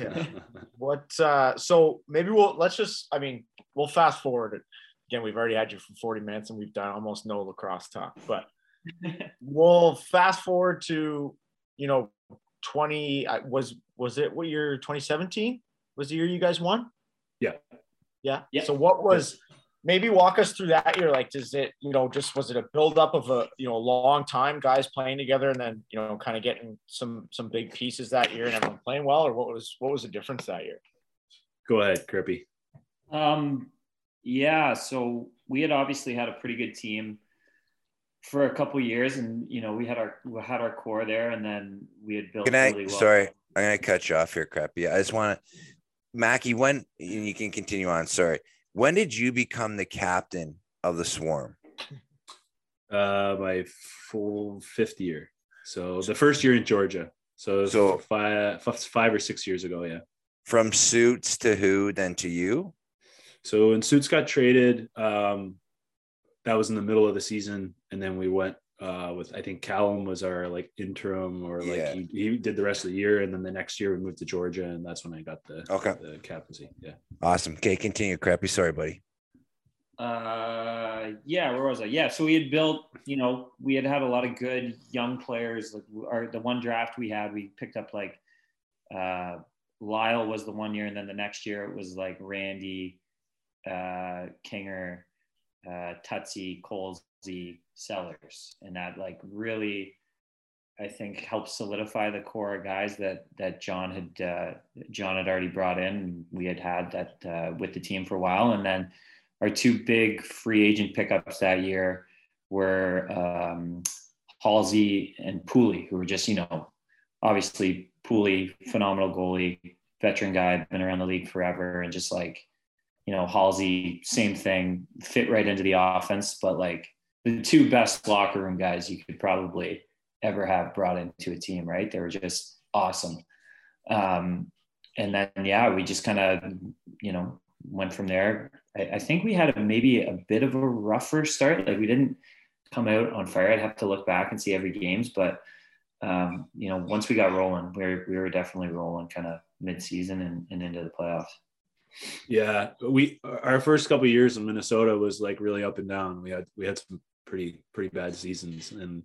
Yeah. What uh so maybe we'll let's just I mean, we'll fast forward it. Again, we've already had you for 40 minutes and we've done almost no lacrosse talk, but we'll fast forward to you know 20 I- was was it what year 2017 was the year you guys won Yeah. yeah Yeah. so what was maybe walk us through that year like does it you know just was it a buildup of a you know a long time guys playing together and then you know kind of getting some some big pieces that year and everyone playing well or what was what was the difference that year Go ahead, Creppy. Um, yeah, so we had obviously had a pretty good team for a couple years, and you know we had our we had our core there, and then we had built Can I? really well. Sorry, I'm gonna cut you off here, Creppy. I just want to, Mackie. When you can continue on. Sorry. When did you become the captain of the Swarm? Uh, my full fifth year. So the first year in Georgia. So, So- five, five or six years ago, yeah. From suits to who, then to you? So when Suits got traded, um, that was in the middle of the season, and then we went uh, with I think Callum was our like interim or like Yeah. he, he did the rest of the year and then the next year we moved to Georgia and that's when I got the Okay. the captaincy. Yeah. Awesome. Okay, continue, Creppy. Sorry, buddy. Uh, yeah, where was I? Yeah, so we had built, you know, we had had a lot of good young players. Like our the one draft we had, we picked up like uh, Lyle was the one year, and then the next year it was like Randy, uh, Kinger, uh, Tutsi, Colesy, Sellers, and that like really, I think helped solidify the core of guys that that John had uh, John had already brought in. We had had that uh, with the team for a while, and then our two big free agent pickups that year were um, Halsey and Pooley, who were just, you know, obviously Pooley, phenomenal goalie, veteran guy, been around the league forever, and just like, you know, Halsey, same thing, fit right into the offense, but like the two best locker room guys you could probably ever have brought into a team, right? They were just awesome. Um, and then, yeah, we just kind of, you know, went from there. I, I think we had a, maybe a bit of a rougher start. Like we didn't come out on fire. I'd have to look back and see every games, but um, you know, once we got rolling, we were, we were definitely rolling kind of mid-season and, and into the playoffs. Yeah, we our first couple years in Minnesota was like really up and down. We had we had some pretty pretty bad seasons, and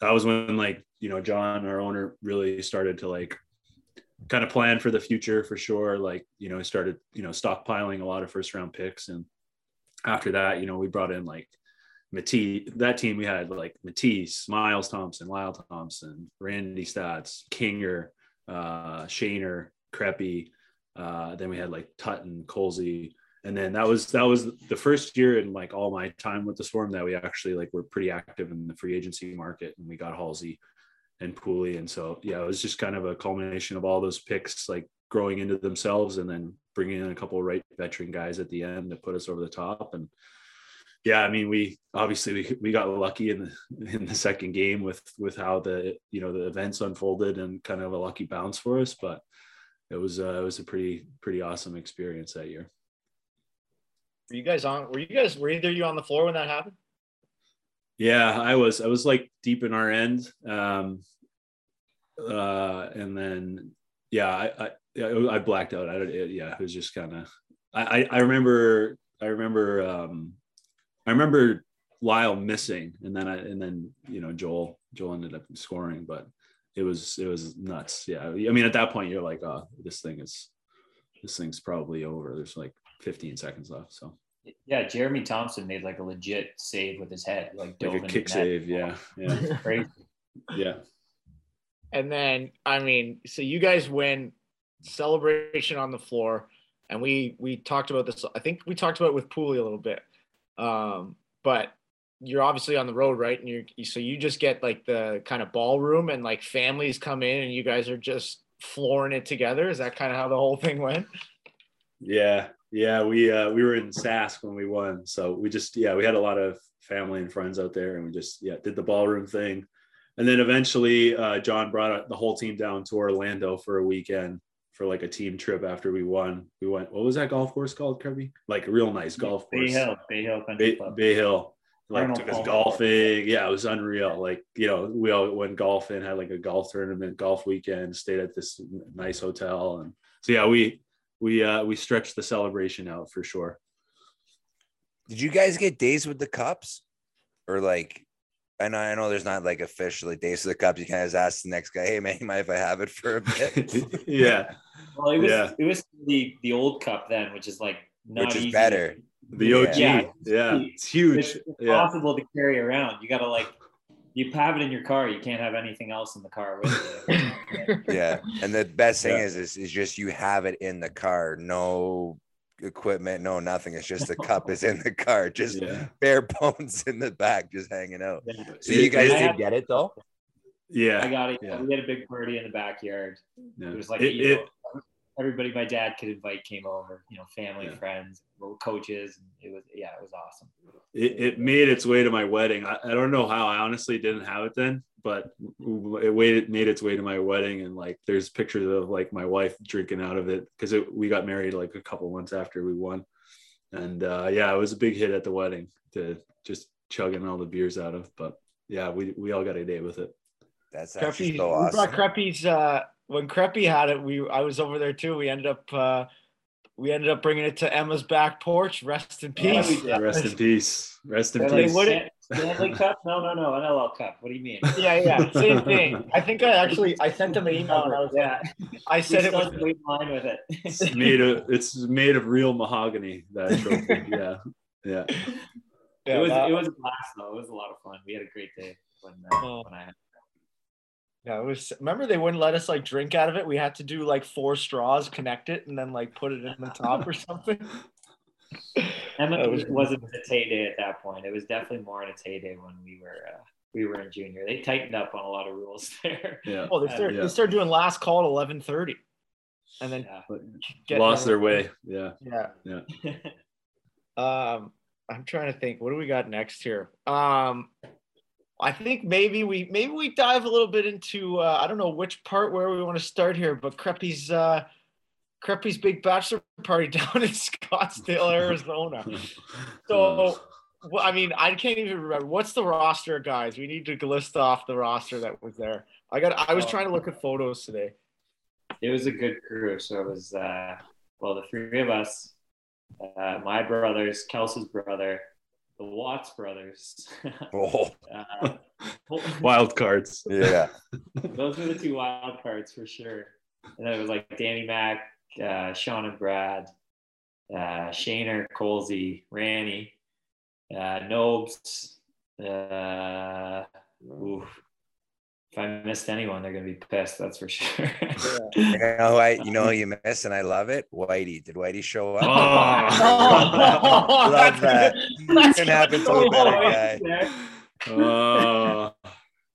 that was when like you know John, our owner, really started to like kind of plan for the future for sure. Like you know, started you know stockpiling a lot of first round picks, and after that, you know, we brought in like Matisse. That team we had like Matisse, Miles Thompson, Lyle Thompson, Randy Staats, Kinger, uh, Creppy. Uh, then we had like Tut and Colsey, and then that was that was the first year in like all my time with the Swarm that we actually like were pretty active in the free agency market, and we got Halsey and Pooley, and so yeah, it was just kind of a culmination of all those picks like growing into themselves, and then bringing in a couple right veteran guys at the end to put us over the top, and yeah, I mean, we obviously we, we got lucky in the in the second game with with how the you know the events unfolded and kind of a lucky bounce for us, but it was uh, it was a pretty pretty awesome experience that year. Were you guys on? Were you guys? Were either you on the floor when that happened? Yeah, I was I was like deep in our end, um, uh, and then yeah, I I, I blacked out. I don't, it, yeah, it was just kind of I, I I remember I remember um, I remember Lyle missing, and then I and then you know Joel Joel ended up scoring, but it was it was nuts. Yeah, I mean at that point you're like, oh, this thing is this thing's probably over. There's like 15 seconds left, so Yeah, Jeremy Thompson made like a legit save with his head, like, dove like a kick save. Yeah, yeah, Crazy. yeah. And then, I mean, so you guys win celebration on the floor, and we we talked about this. I think we talked about it with Pooley a little bit, um, but you're obviously on the road, right? And you're so you just get like the kind of ballroom, and like families come in, and you guys are just flooring it together. Is that kind of how the whole thing went? Yeah, yeah, we uh, we were in Sask when we won, so we just yeah we had a lot of family and friends out there, and we just yeah did the ballroom thing, and then eventually uh, John brought the whole team down to Orlando for a weekend for like a team trip after we won. We went what was that golf course called, Kirby? Like a real nice golf Bay course, Hill, Bay Hill Country Bay, Club. Bay Hill. Like Arnold took us golfing. Yeah, it was unreal. Like you know, we all went golfing, had like a golf tournament, golf weekend, stayed at this nice hotel, and so yeah, we we uh we stretched the celebration out for sure. Did you guys get days with the cups, or like? I know, I know. There's not like officially days with the cups. You kind of just ask the next guy, "Hey, man, you mind if I have it for a bit?" yeah, Well, it was Yeah. it was the the old cup then, which is like not Which is easy. better. The OG. Yeah. Yeah, it's It's huge. Yeah, impossible to carry around. You gotta like you have it in your car. You can't have anything else in the car with you. yeah, and the best thing Yeah. is, is, is just you have it in the car. No equipment, no nothing. It's just the cup is in the car, just yeah, bare bones in the back, just hanging out. Yeah. So you guys did get it though. yeah. I got it. Yeah. We had a big party in the backyard. yeah. It was like It- you it- know, everybody my dad could invite came over. You know, family, Yeah. friends, coaches. And it was yeah, it was awesome. it, it made its way to my wedding. I, I don't know how. I honestly didn't have it then, but it waited, made its way to my wedding, and like there's pictures of like my wife drinking out of it because we got married like a couple months after we won, and uh, yeah, it was a big hit at the wedding to just chugging all the beers out of. But yeah, we we all got a day with it. That's actually Creppy, so we brought Creppy's uh when Creppy had it, we I was over there too. We ended up uh we ended up bringing it to Emma's back porch. Rest in peace. we did. Rest in peace. Rest in They're They like, peace. wouldn't- Stanley Cup? No, no, no, NLL Cup. What do you mean? Yeah, yeah, same thing. I think I actually I sent them an email and I was yeah, I said it was still wait in line with it. It's made of it's made of real mahogany. That trophy. yeah, yeah. yeah, it was that- it was a blast though. It was a lot of fun. We had a great day when uh, Oh. when I had. Yeah, it was. Remember, they wouldn't let us like drink out of it. We had to do like four straws, connect it, and then like put it in the top or something. Emma That was- wasn't a Tay day at that point. It was definitely more in a Tay day when we were uh, we were in junior. They tightened up on a lot of rules there. Yeah. Oh, they started, Yeah. they started doing last call at eleven thirty, and then Yeah. Lost their everyone- way. Yeah. Yeah. Um, I'm trying to think. What do we got next here? Um, I think maybe we maybe we dive a little bit into uh, I don't know which part where we want to start here, but Creppy's uh, Creppy's big bachelor party down in Scottsdale, Arizona. So, well, I mean, I can't even remember what's the roster, guys. We need to list off the roster that was there. I got. I was trying to look at photos today. it was a good crew. So it was uh, well the three of us, uh, my brothers, Kelsey's brother, the Watts brothers. Oh, uh, Wild cards. yeah. Those were the two wild cards for sure. And then it was like Danny Mack, uh, Sean and Brad, uh, Shaner, Colsey, Ranny, uh, Nobes. Uh, oof. If I missed anyone, they're gonna be pissed. That's for sure. You know, I you know who you miss, and I love it. Whitey. Did Whitey show up? Oh. love that. That's Couldn't happen to a better guy. Oh,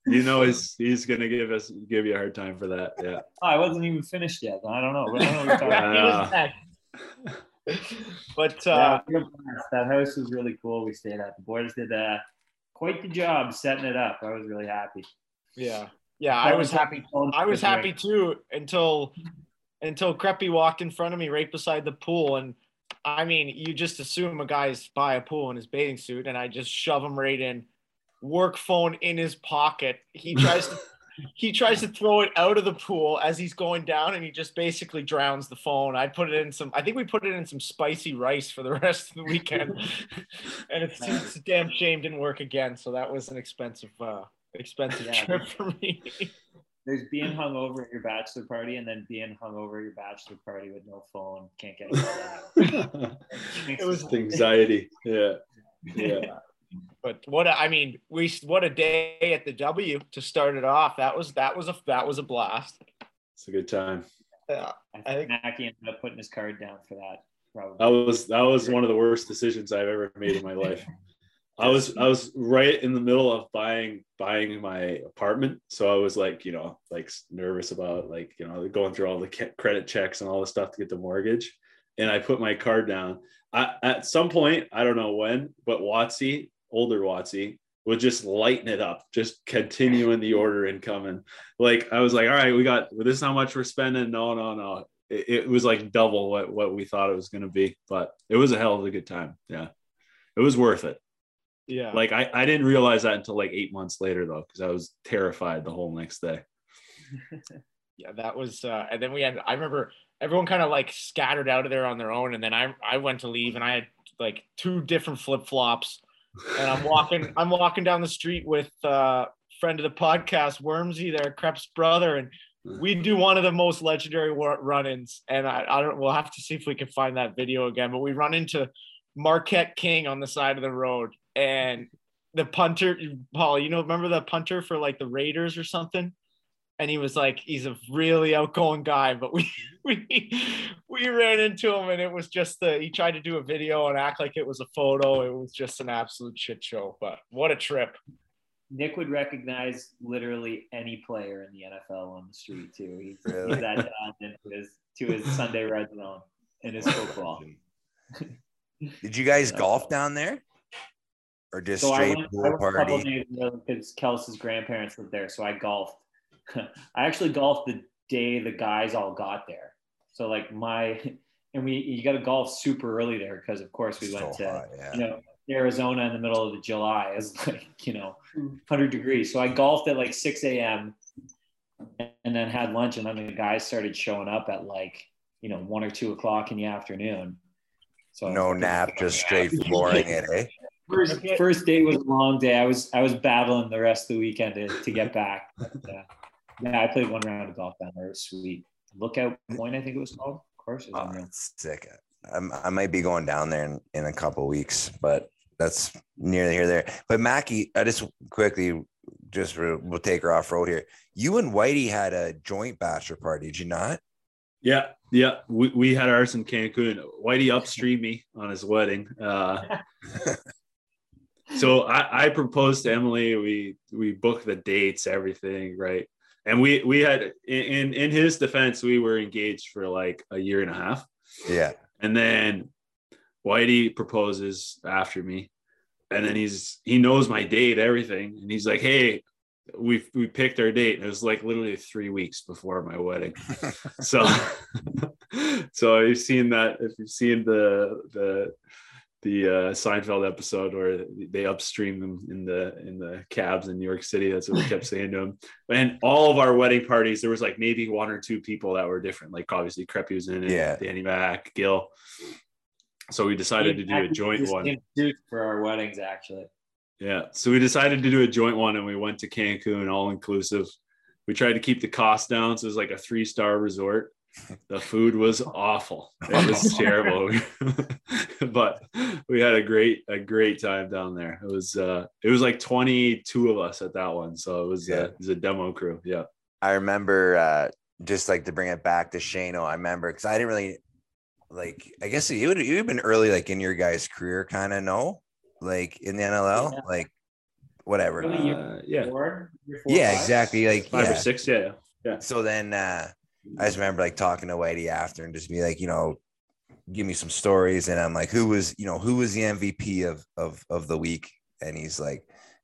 you know he's he's gonna give us give you a hard time for that. Yeah. Oh, I wasn't even finished yet. I don't know. I don't know what you're talking about. He was next. but uh, Yeah, that house was really cool. We stayed at. The boys did uh, quite the job setting it up. I was really happy. Yeah, yeah, I was happy. I was happy too until until Creppy walked in front of me right beside the pool, and I mean, you just assume a guy's by a pool in his bathing suit, and I just shove him right in, work phone in his pocket. He tries to. He tries to throw it out of the pool as he's going down, and he just basically drowns the phone. I put it in some. I think we put it in some spicy rice for the rest of the weekend, and it's, it's a damn shame didn't work again. So that was an expensive, uh, expensive Yeah. trip for me. There's being hungover at your bachelor party, and then being hungover at your bachelor party with no phone. Can't get it. It was- anxiety. Yeah. Yeah. but what a, I mean, we what a day at the W to start it off. That was that was a that was a blast. It's a good time. Yeah, I I think think- Mackie ended up putting his card down for that. Probably. That was that was one of the worst decisions I've ever made in my life. I was I was right in the middle of buying buying my apartment, so I was like, you know, like nervous about like you know going through all the credit checks and all the stuff to get the mortgage, and I put my card down. I, at some point, I don't know when, but Watsy, older Watsy, would just lighten it up, just continuing the order and coming. Like I was like, all right, we got this is how much we're spending. No, no, no. It, it was like double what what we thought it was going to be, but it was a hell of a good time. Yeah, it was worth it. Yeah. Like I, I didn't realize that until like eight months later though, because I was terrified the whole next day. yeah, that was uh and then we had I remember everyone kind of like scattered out of there on their own and then I I went to leave and I had like two different flip-flops and I'm walking I'm walking down the street with uh friend of the podcast Wormsy there Crep's brother and we do one of the most legendary run-ins and I, I don't we'll have to see if we can find that video again but we run into Marquette King on the side of the road and the punter Paul you know remember the punter for like the Raiders or something and he was like he's a really outgoing guy but we we we ran into him and it was just the he tried to do a video and act like it was a photo it was just an absolute shit show but what a trip Nick would recognize literally any player in the NFL on the street too. He's, Really? he's that dialed into his to his Sunday red zone in his football. Did you guys golf down there, or just So I straight went, I went a couple party? days ago because Kelsey's grandparents lived there, so I golfed. I actually golfed the day the guys all got there. So like my and we you got to golf super early there because of course we So went to hot, yeah. you know Arizona in the middle of the July is like, you know, 100 degrees. So I golfed at like 6 a.m. and then had lunch. And then the guys started showing up at like, you know, one or two o'clock in the afternoon. So No nap, just straight flooring it, eh? First, first day was a long day. I was I was battling the rest of the weekend to, to get back. But, uh, yeah, I played one round of golf down there. It was sweet. Lookout Point, I think it was called. Of course, it was Oh, that's sick. I'm, I might be going down there in, in a couple weeks, but that's nearly here there. But Mackie, I just quickly just re- we'll take her off road here. You and Whitey had a joint bachelor party, did you not? Yeah, yeah. We, we had ours in Cancun. Whitey upstreamed me on his wedding. Uh, so I, I proposed to Emily. We we booked the dates, everything, right? And we we had in in his defense, we were engaged for like a year and a half, Yeah. and then Whitey proposes after me, and then he's he knows my date, everything, and he's like, "Hey, we we picked our date." And it was like literally three weeks before my wedding so so you've seen that if you've seen the the the uh, Seinfeld episode where they upstream them in the in the cabs in New York City. That's what we kept saying to him. And all of our wedding parties, there was like maybe one or two people that were different. Like obviously Creppy was in it, Yeah. Danny Mack, Gil. So we decided to do a joint one. For our weddings, actually. Yeah. So we decided to do a joint one and we went to Cancun all inclusive. We tried to keep the cost down. So it was like a three star resort. The food was awful. It was terrible. but we had a great, a great time down there. It was uh it was like 22 of us at that one. So it was Yeah. uh, it was a demo crew. Yeah. I remember uh just like to bring it back to Shano. I remember because I didn't really like I guess you would you've been early like in your guys' career, kind of no? Like in the NLL, Yeah. like whatever. Uh, yeah. Four, four, Yeah, five? exactly. Like Five yeah. or six. Yeah. Yeah. So then uh I just remember like talking to Whitey after and just be like, you know, give me some stories. And I'm like, who was, you know, who was the MVP of of of the week? And he's like,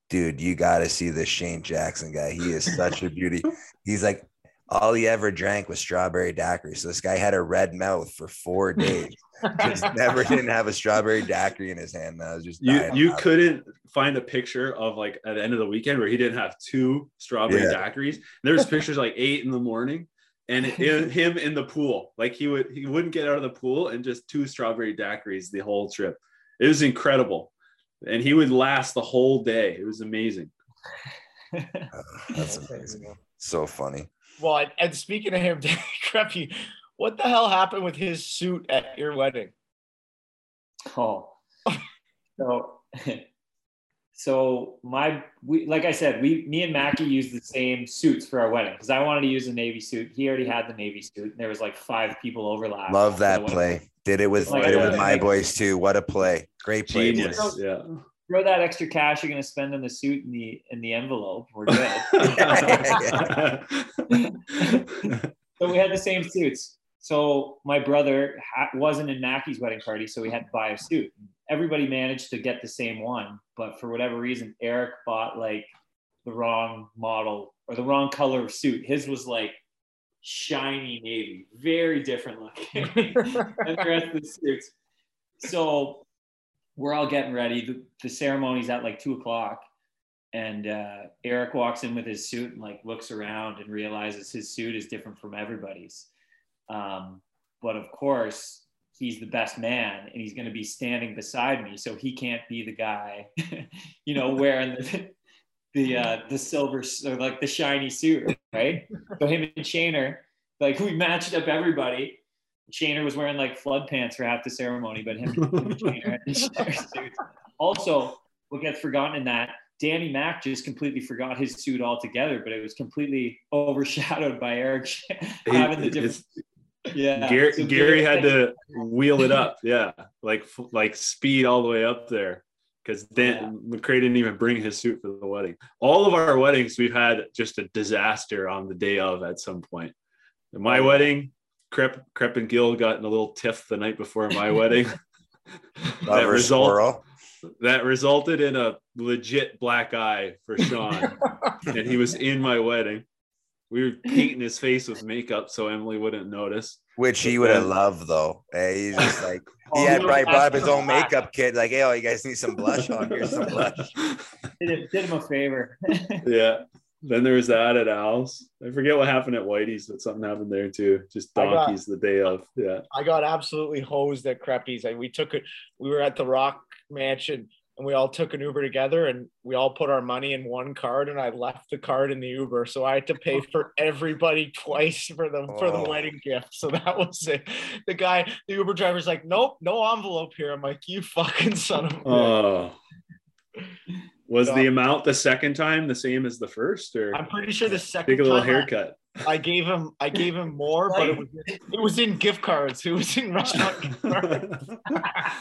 dude, you gotta see this Shane Jackson guy. He is such a beauty. He's like, all he ever drank was strawberry daiquiri. So this guy had a red mouth for four days. Just never didn't have a strawberry daiquiri in his hand. I was just You you couldn't find a picture of like at the end of the weekend where he didn't have two strawberry Yeah. daiquiris. There's pictures like eight in the morning and in, him in the pool. Like he would he wouldn't get out of the pool and just two strawberry daiquiris the whole trip. It was incredible. And he would last the whole day. It was amazing. Uh, that's amazing. So funny. Well, and, and speaking of him, Creppy, what the hell happened with his suit at your wedding? Oh, so so my we like I said, we me and Mackie used the same suits for our wedding because I wanted to use a navy suit. He already had the navy suit. And there was like five people overlap. Love that play. Did it with Like, did it with my like- boys too. What a play. Great play. Genius. boys. Yeah. Throw that extra cash you're gonna spend on the suit in the in the envelope. We're good. so we had the same suits. So my brother ha- wasn't in Mackie's wedding party, so we had to buy a suit. Everybody managed to get the same one, but for whatever reason, Eric bought like the wrong model or the wrong color of suit. His was like shiny navy, very different looking than the rest of the suits. So we're all getting ready. The, the ceremony's at like two o'clock. And uh, Eric walks in with his suit and like looks around and realizes his suit is different from everybody's. Um, but of course, he's the best man and he's going to be standing beside me, so he can't be the guy, you know, wearing the the uh, the silver or like the shiny suit, right? so him and Shaner, like we matched up everybody. Shaner was wearing like flood pants for half the ceremony, but him, him and Shaner had suits. Also, what gets forgotten in that Danny Mack just completely forgot his suit altogether, but it was completely overshadowed by Eric having the different. It's- Yeah, Gary, So Gary had to wheel it up, yeah, like like speed all the way up there, because Dan McCray didn't even bring his suit for the wedding. All of our weddings, we've had just a disaster on the day of at some point. At my wedding, Crep, Crep and Gill got in a little tiff the night before my wedding. that result that resulted in a legit black eye for Sean, and he was in my wedding. We were painting his face with makeup so Emily wouldn't notice. Which he would have loved though. Hey, he's just like oh, he Oh, had no, probably brought up his own makeup kit. Like, hey, oh, you guys need some blush on. here, some blush. Did, him- did him a favor. yeah. Then there was that at Al's. I forget what happened at Whitey's, but something happened there too. Just I got- donkeys the day of. Yeah. I got absolutely hosed at Creppy's. And we took it. We were at the Rock Mansion, and we all took an Uber together, and we all put our money in one card, and I left the card in the Uber, so I had to pay for everybody twice for the for the Oh. wedding gift. So that was it. The guy, the Uber driver's like, "Nope, no envelope here." I'm like, "You fucking son of a." Oh. Was Yeah. the amount the second time the same as the first, or I'm pretty sure the second take a little haircut? I, gave him I gave him more, but it was it was in gift cards. It was in restaurant gift cards.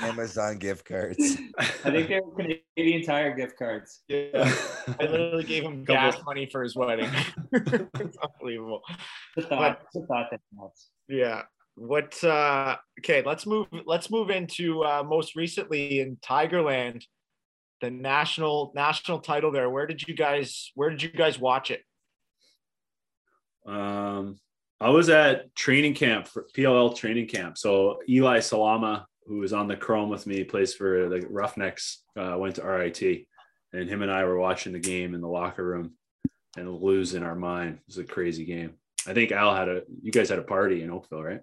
Amazon gift cards. I think they were Canadian Tire gift cards. Yeah. I literally gave him Couple- gas money for his wedding. it's unbelievable. The thought, the thought that. Yeah. What uh okay, let's move let's move into uh most recently in Tigerland, the national national title there. Where did you guys where did you guys watch it? Um, I was at training camp for PLL training camp. So Eli Salama, who was on the Chrome with me, plays for the Roughnecks, uh, went to RIT, and him and I were watching the game in the locker room and losing our mind. It was a crazy game. I think Al had a, you guys had a party in Oakville, right?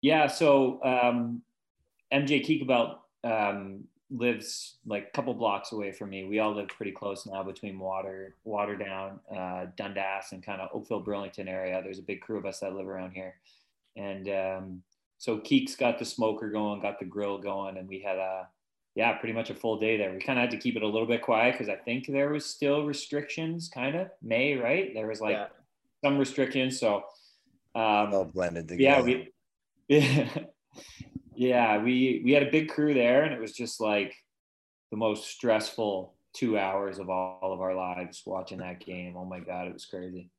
Yeah, so um, MJ Keekabelt um, lives like a couple blocks away from me. We all live pretty close now between Water, Waterdown, uh, Dundas, and kind of Oakville, Burlington area. There's a big crew of us that live around here, and um, so Keek's got the smoker going, got the grill going, and we had a yeah, pretty much a full day there. We kind of had to keep it a little bit quiet because I think there was still restrictions, kind of May, right? There was like Yeah. some restrictions, so um, All blended together. yeah together. we yeah yeah we we had a big crew there and it was just like the most stressful two hours of all, of our lives watching that game oh my god it was crazy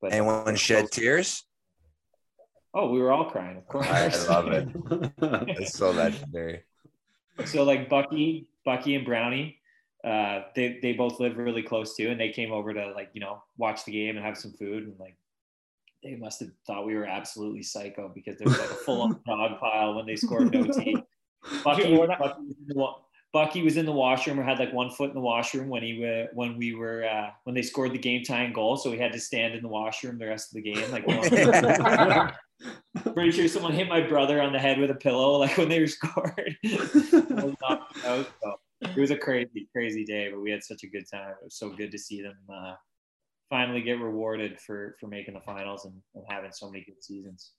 but Anyone shed tears? oh we were all crying of course I love it. It's so legendary. so like bucky bucky and brownie uh they they both live really close too and they came over to like you know watch the game and have some food and like they must have thought we were absolutely psycho because there was like a full-on dog pile when they scored no tea Bucky, Yeah, we're not- Bucky, was in the, Bucky was in the washroom or had like one foot in the washroom when he wa- when we were uh, when they scored the game tying goal, so he had to stand in the washroom the rest of the game. Like, pretty sure someone hit my brother on the head with a pillow like when they were scored. I was out, so it was a crazy, crazy day, but we had such a good time. It was so good to see them uh, finally get rewarded for for making the finals and, and having so many good seasons.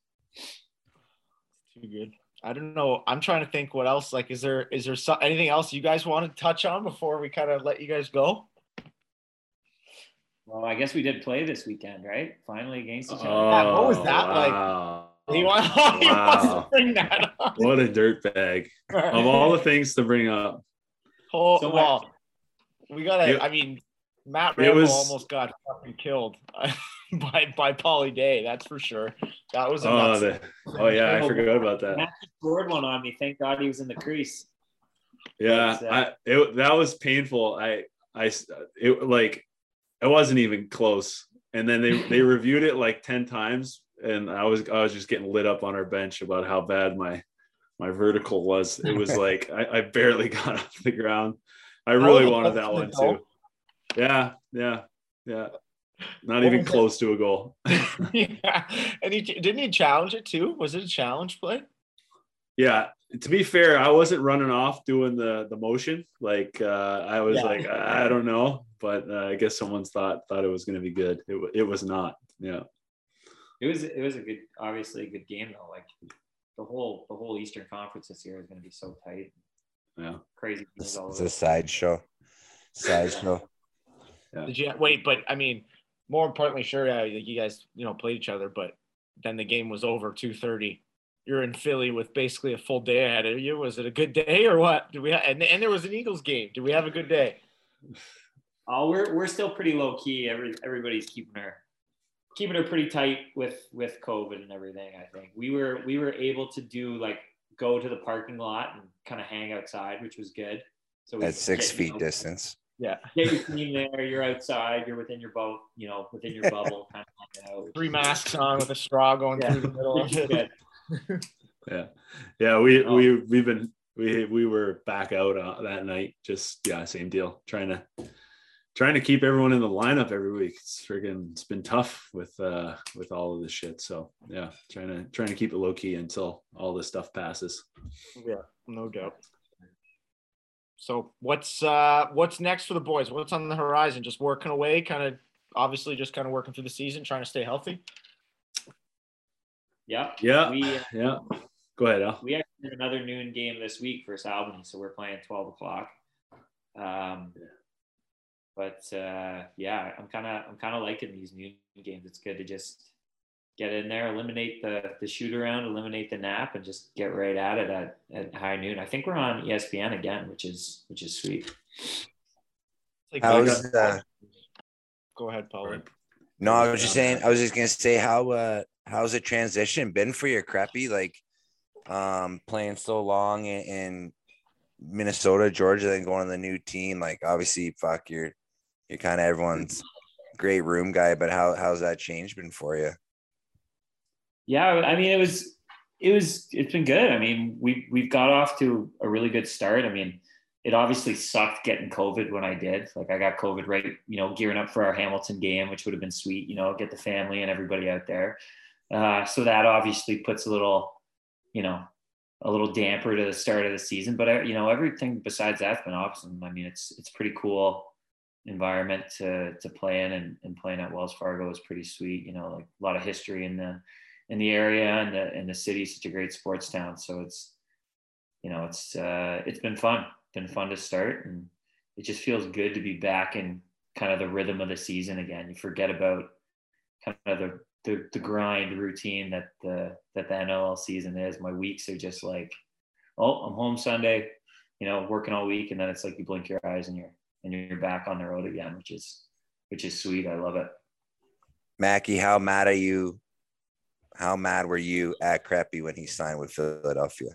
Too good. I don't know. I'm trying to think what else. Like, is there is there so, anything else you guys want to touch on before we kind of let you guys go? Well, I guess we did play this weekend, right? Finally against each other. Yeah, what was that like? wow. He, want, he wants to bring that up. What a dirtbag. Of all the things to bring up, Oh, So well, we gotta. It- I mean, Matt it Rambo was- almost got fucking killed by by Polly Day. That's for sure. That was a oh, the, oh yeah, I forgot about that. Matt scored one on me. Thank God he was in the crease. Yeah, It's, uh, I it, that was painful. I I it like it wasn't even close. And then they they reviewed it like 10 times and I was I was just getting lit up on our bench about how bad my my vertical was. It was like I, I barely got off the ground. I really Oh, wanted that one the goal? too. Yeah, yeah, yeah. Not What even was it? close to a goal. yeah, and he didn't he challenge it too. Was it a challenge play? Yeah, to be fair, I wasn't running off doing the the motion. Like uh, I was Yeah. like, I I don't know, but uh, I guess someone's thought thought it was going to be good. It it was not. Yeah, It was it was a good, obviously a good game though. Like the whole the whole Eastern Conference this year is going to be so tight, yeah. crazy. It's, it's a sideshow. Sideshow. Did you wait? But I mean, more importantly, sure, yeah, you guys you know played each other, but then the game was over two thirty. You're in Philly with basically a full day ahead of you. Was it a good day or what? Did we? Ha- and, and there was an Eagles game. Did we have a good day? Oh, we're we're still pretty low key. Every everybody's keeping her keeping her pretty tight with with COVID and everything. I think we were we were able to do like go to the parking lot and kind of hang outside, which was good. So we At six feet know, distance. Yeah. Get your team there. You're outside. You're within your boat. You know, within your bubble. Kind of Yeah, which Three masks on with a straw going Yeah. through the middle of which is it. good. Yeah, yeah. We Oh. we we've been we we were back out uh, that night. Just yeah, same deal. Trying to trying to keep everyone in the lineup every week. It's friggin' it's been tough with uh with all of this shit. So yeah, trying to trying to keep it low key until all this stuff passes. Yeah, no doubt. So what's uh what's next for the boys? What's on the horizon? Just working away, kind of obviously just kind of working through the season, trying to stay healthy. Yeah. Yeah, We yeah. Go ahead, Al. we actually have another noon game this week versus Albany, so we're playing twelve o'clock. Um, but uh, yeah, I'm kind of I'm kind of liking these noon games. It's good to just get in there, eliminate the the shoot around, eliminate the nap, and just get right at it at, at high noon. I think we're on ESPN again, which is which is sweet. It's like How's uh, go ahead, Paul. no? I was just saying. I was just gonna say how uh how's the transition been for your Creppy like um playing so long in, in Minnesota, Georgia, then going to the new team. Like obviously, fuck, you're you're kind of everyone's great room guy, but how how's that change been for you? Yeah, I mean, it was, it was, it's been good. I mean, we we've got off to a really good start. I mean, it obviously sucked getting COVID when I did. Like, I got COVID right, you know, gearing up for our Hamilton game, which would have been sweet. You know, get the family and everybody out there. Uh, so that obviously puts a little, you know, a little damper to the start of the season. But uh, you know, everything besides that's been awesome. I mean, it's it's pretty cool environment to to play in, and, and playing at Wells Fargo is pretty sweet. You know, like a lot of history in the in the area and the and the city such a great sports town. So it's you know it's uh it's been fun been fun to start. And it just feels good to be back in kind of the rhythm of the season again. You forget about kind of the the, the grind routine that the that the NLL season is. My weeks are just like oh I'm home Sunday you know working all week. And then it's like you blink your eyes and you're and you're back on the road again which is which is sweet. I love it. Mackie, how mad are you? How mad were you at Creppy when he signed with Philadelphia?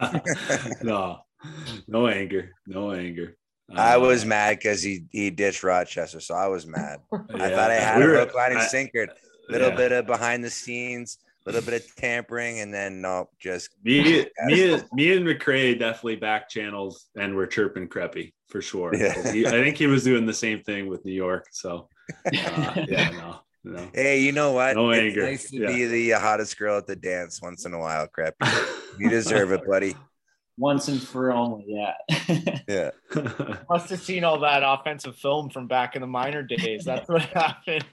no, no anger, no anger. I Uh, was mad because he he ditched Rochester, so I was mad. I thought I had we a hook, line, and sinker. Little yeah. bit of behind the scenes, a little bit of tampering, and then no, just Me, me, and- me and McRae definitely back channels and were chirping Creppy for sure. Yeah. He- I think he was doing the same thing with New York. So uh, yeah, no, no. hey, you know what? No it's anger. nice to Yeah. be the hottest girl at the dance once in a while, crap. You deserve it, buddy. once and for only yeah Yeah. Must have seen all that offensive film from back in the minor days. That's what happened.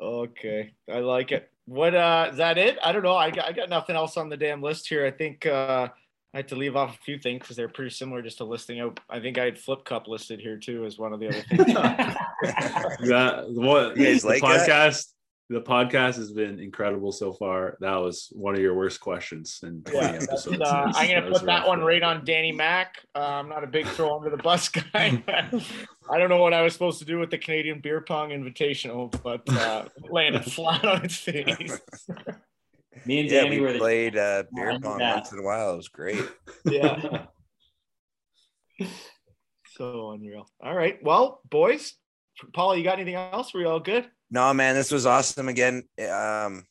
okay, I like it. What uh is that it? I don't know. I got I got nothing else on the damn list here. I think uh I had to leave off a few things because they're pretty similar just to listing out. I think I had Flip Cup listed here too as one of the other things. that what the like that? podcast the podcast has been incredible so far that was one of your worst questions in 20 Yeah, episodes uh, I'm gonna put that one right on Danny Mack. Uh, I'm not a big throw under the bus guy. I don't know what I was supposed to do with the Canadian Beer Pong Invitational, but uh, landed flat on its face. Me and Yeah, Danny were we the played uh, beer I pong once in a while. It was great. yeah. So unreal. All right. Well, boys, Paul, you got anything else? Were you all good? No, man, this was awesome again. Um,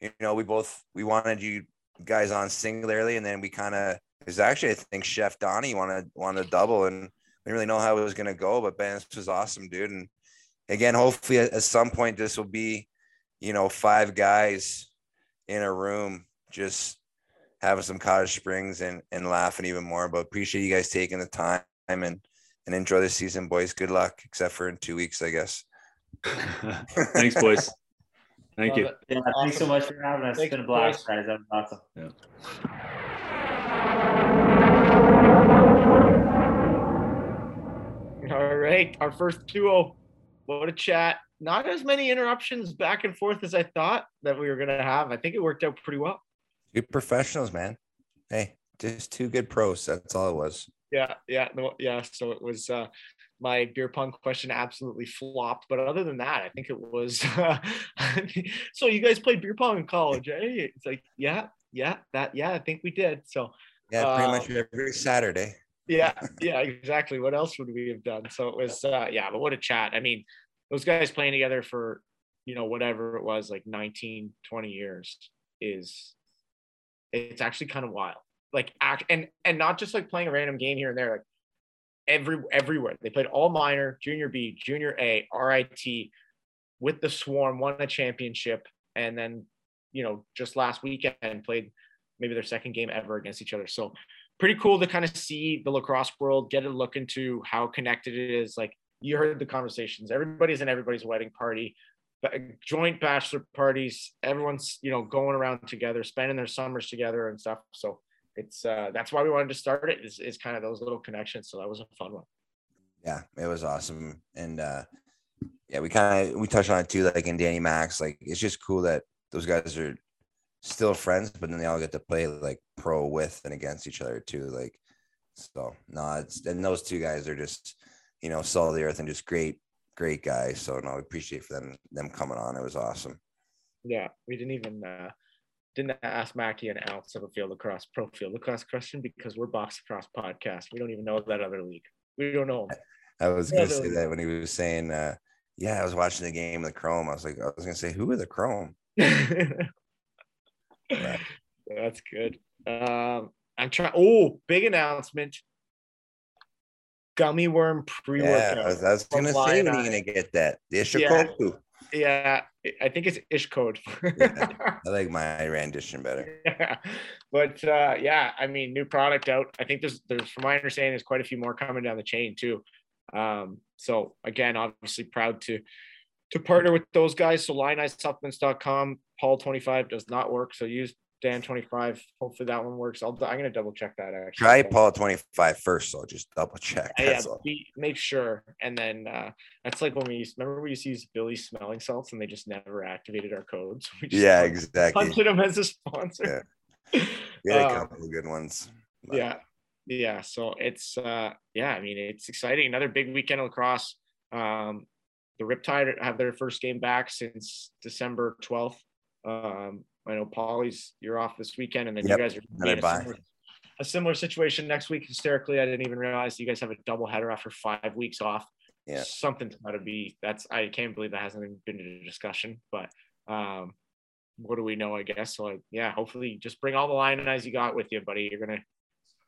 you know, we both we wanted you guys on singularly, and then we kind of is actually I think Chef Donnie wanted wanted a double, and we didn't really know how it was gonna go. But Ben, this was awesome, dude. And again, hopefully at, at some point this will be, you know, five guys in a room just having some cottage springs and and laughing even more. But appreciate you guys taking the time and and enjoy the season, boys. Good luck, except for in two weeks, I guess. thanks boys thank Love you it. Yeah, thanks so much for having us. Thanks, it's been a blast, boys. guys. That was awesome. All right. Our first duo. What a chat. Not as many interruptions back and forth as I thought that we were going to have. I think it worked out pretty well. Good professionals, man. Hey, just two good pros. That's all it was. Yeah, yeah, no, yeah. So it was uh my beer pong question absolutely flopped, but other than that, I think it was. Uh, so you guys played beer pong in college, eh? It's like, yeah, yeah, that, yeah, I think we did. So Yeah, pretty Uh, much every Saturday. yeah, yeah, exactly. What else would we have done? So it was, uh, yeah, but what a chat. I mean, those guys playing together for you know, whatever it was, like 19, 20 years is it's actually kind of wild. Like act and and not just like playing a random game here and there, like every everywhere. They played all minor, junior B, junior A, RIT with the swarm, won a championship, and then you know, just last weekend played maybe their second game ever against each other. So pretty cool to kind of see the lacrosse world, get a look into how connected it is. Like you heard the conversations, everybody's in everybody's wedding party, joint bachelor parties, everyone's, you know, going around together, spending their summers together and stuff. So it's, uh, that's why we wanted to start it is, is kind of those little connections. So that was a fun one. Yeah, it was awesome. And, uh, yeah, we kind of, we touched on it too, like in Danny Mack's, like it's just cool that those guys are still friends, but then they all get to play like pro with and against each other too. Like, so no, it's and those two guys are just, you know, salt of the earth and just great, great guys. So no, I appreciate for them them coming on. It was awesome. Yeah, we didn't even uh didn't ask Mackie and Alex of a field lacrosse pro field lacrosse question because we're box lacrosse podcast. We don't even know that other league. We don't know. I was gonna say that when he was saying, uh, yeah, I was watching the game, of the Chrome. I was like, I was gonna say, who are the Chrome? That's good. Um, I'm trying. Oh, big announcement. Gummy worm pre workout. Yeah, I was, I was gonna say when are you gonna get that? The Ishikoku. Yeah, yeah, I think it's Ish code. yeah, I like my rendition better. Yeah, but uh, yeah, I mean, new product out. I think there's, there's, from my understanding, there's quite a few more coming down the chain too. Um, so again, obviously proud to to partner with those guys. So lionizedsupplements.com, Paul 25 does not work. So use Dan 25. Hopefully that one works. I'll, I'm going to double check that actually. Try Paul 25 first. So just double check. Yeah, be, make sure. And then uh, that's like when we used, remember we used to use Billy smelling salts and they just never activated our codes. So yeah, exactly. Punted them as a sponsor. Yeah, yeah a um, couple of good ones. But. Yeah. Yeah. So it's, uh, yeah, I mean, it's exciting. Another big weekend of lacrosse. Um, the Riptide have their first game back since December 12th. Um, I know Polly's you're off this weekend, and then yep. you guys are in a similar, a similar, situation next week. Hysterically, I didn't even realize you guys have a double header after five weeks off. Yeah, something's got to be. That's I can't believe that hasn't been a discussion. But um, what do we know? I guess so. Yeah, hopefully, just bring all the line eyes you got with you, buddy. You're gonna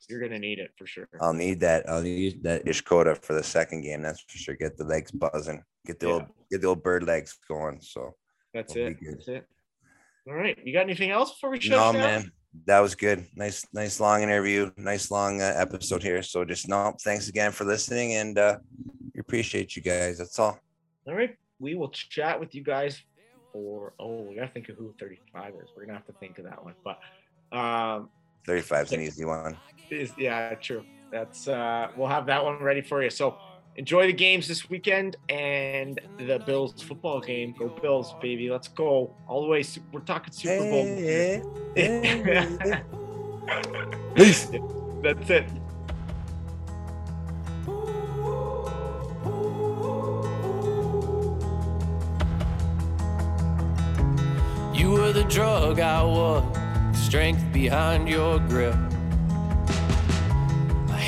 you're gonna need it for sure. I'll need that. I'll need that Ishkota for the second game. That's for sure. Get the legs buzzing. Get the yeah. old get the old bird legs going. So that's it. That's it. All right. You got anything else before we shut No, man. That was good. Nice, nice long interview. Nice long uh, episode here. So just no, thanks again for listening, and uh, we appreciate you guys. That's all. All right. We will chat with you guys for. Oh, we gotta think of who 35 is. We're gonna have to think of that one, but. um 35 is an easy one. Is yeah, true. That's uh we'll have that one ready for you. So enjoy the games this weekend and the Bills football game. Go Bills, baby. Let's go all the way. We're talking Super Bowl. Hey, hey, Peace. That's it. You were the drug I was strength behind your grip.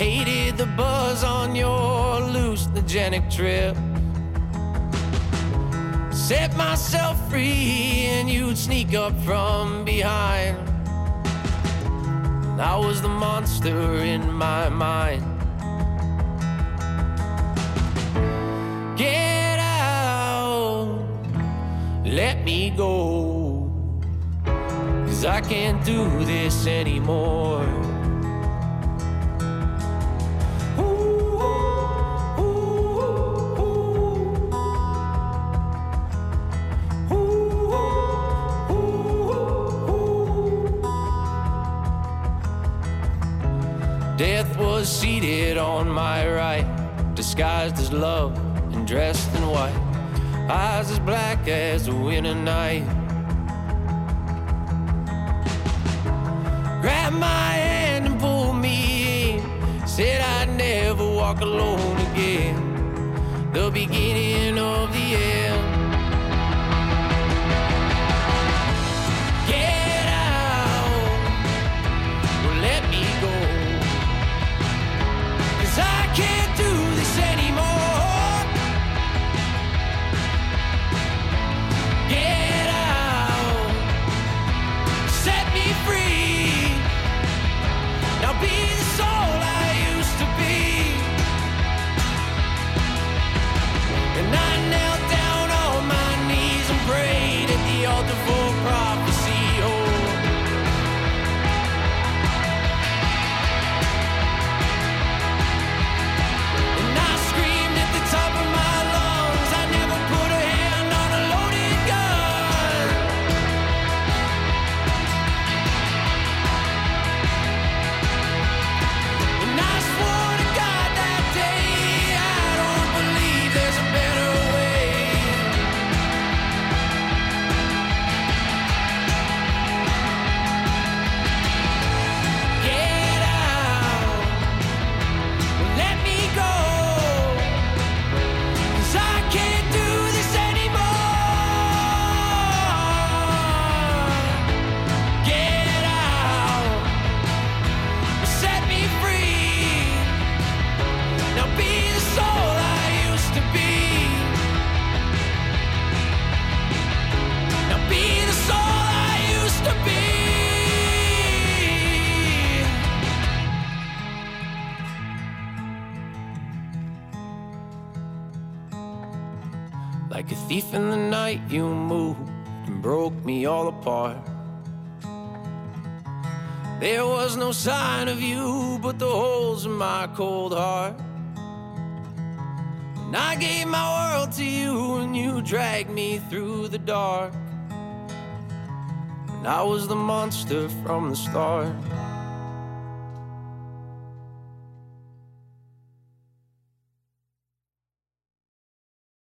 Hated the buzz on your hallucinogenic trip. Set myself free and you'd sneak up from behind. I was the monster in my mind. Get out, let me go. Cause I can't do this anymore. On my right, disguised as love and dressed in white. Eyes as black as the winter night. grabbed my hand and pulled me in. Said I'd never walk alone again. The beginning of the end. Apart. There was no sign of you but the holes in my cold heart. And I gave my world to you and you dragged me through the dark. And I was the monster from the start.